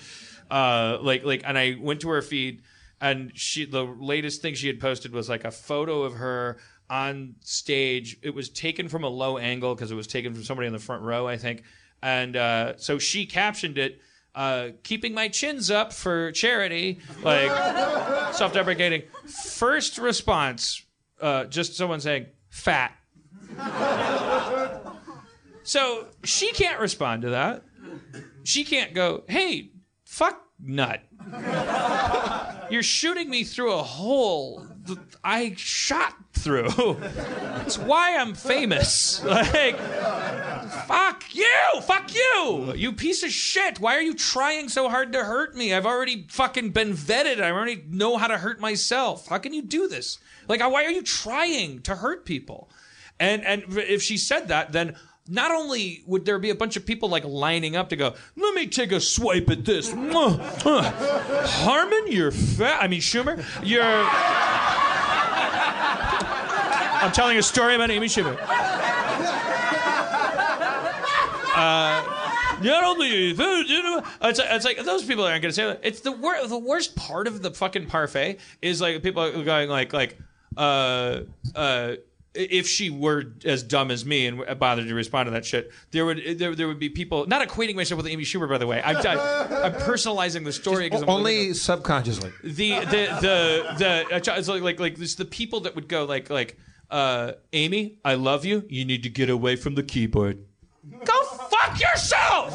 uh like like and I went to her feed and she the latest thing she had posted was like a photo of her on stage. It was taken from a low angle because it was taken from somebody in the front row i think. And uh, so she captioned it uh, keeping my chins up for charity like self-deprecating. First response uh, just someone saying fat. So she can't respond to that. She can't go hey fuck nut. You're shooting me through a hole I shot through. That's why I'm famous. Like, fuck you, fuck you, you piece of shit. Why are you trying so hard to hurt me? I've already fucking been vetted. I already know how to hurt myself. How can you do this? Like, why are you trying to hurt people? And and if she said that, then not only would there be a bunch of people like lining up to go, let me take a swipe at this. Harmon, you're fat. I mean, Schumer, you're. I'm telling a story about Amy Schumer. Uh, not only you know, it's, it's like those people aren't to say that. It's the wor- the worst part of the fucking parfait is like people going like like uh uh if she were as dumb as me and bothered to respond to that shit, there would there, there would be people not equating myself with Amy Schumer, by the way. I'm, I'm personalizing the story because Only subconsciously. the the the the it's like like like this the people that would go like like uh, Amy, I love you. You need to get away from the keyboard. Go fuck yourself.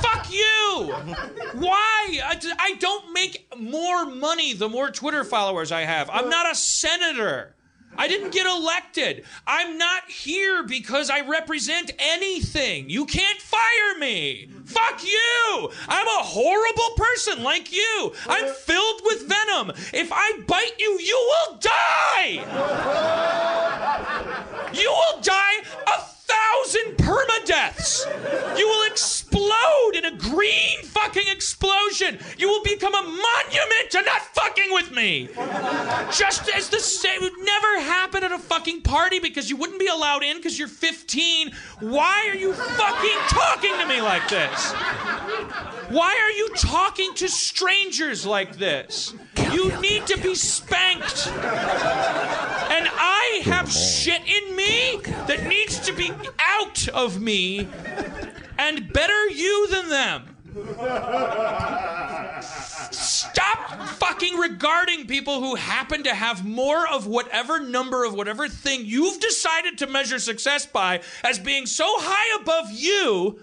fuck you. Why? I, I don't make more money the more Twitter followers I have. I'm not a senator. I didn't get elected. I'm not here because I represent anything. You can't fire me. Fuck you. I'm a horrible person like you. I'm filled with venom. If I bite you, you will die. You will die thousand permadeaths. You will explode in a green fucking explosion. You will become a monument to not fucking with me. Just as the same would never happen at a fucking party because you wouldn't be allowed in because you're 15. Why are you fucking talking to me like this? Why are you talking to strangers like this? You need to be spanked. And I have shit in me that needs to be out of me. And better you than them. Stop fucking regarding people who happen to have more of whatever number of whatever thing you've decided to measure success by as being so high above you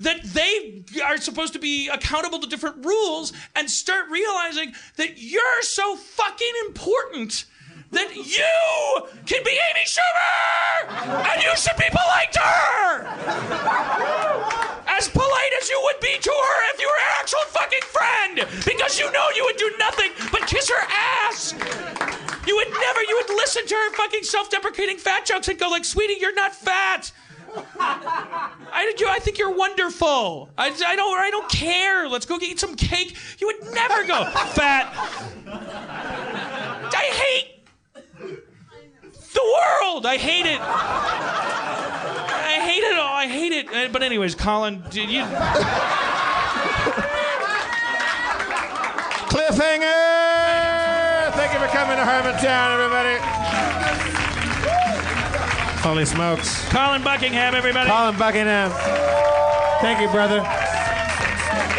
that they are supposed to be accountable to different rules and start realizing that you're so fucking important that you can be Amy Schumer and you should be polite to her. As polite as you would be to her if you were her actual fucking friend because you know you would do nothing but kiss her ass. You would never, you would listen to her fucking self-deprecating fat jokes and go like, sweetie, you're not fat. I, you, I think you're wonderful. I, I don't. I don't care. Let's go eat some cake. You would never go fat. I hate the world. I hate it. I hate it all. I hate it. Uh, But anyways, Colin, did you? Cliffhanger! Thank you for coming to Harmontown, everybody. Holy smokes. Colin Buckingham, everybody. Colin Buckingham. Thank you, brother.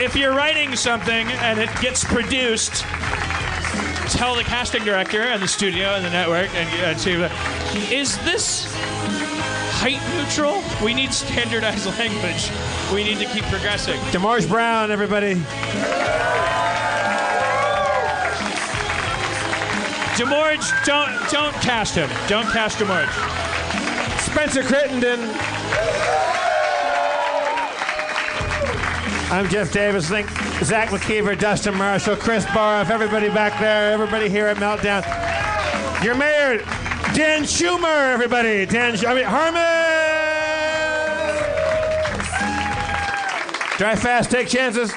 If you're writing something and it gets produced, tell the casting director and the studio and the network and uh, to, uh, is this height neutral? We need standardized language. We need to keep progressing. DeMorge Brown, everybody. DeMorge, don't don't cast him. Don't cast DeMorge. Spencer Crittenden. I'm Jeff Davis. Thank. Zach McKeever, Dustin Marshall, Chris Bariff, everybody back there, everybody here at Meltdown. Your mayor, Dan Schumer, everybody. Dan, I mean, Harmon! Drive fast, take chances.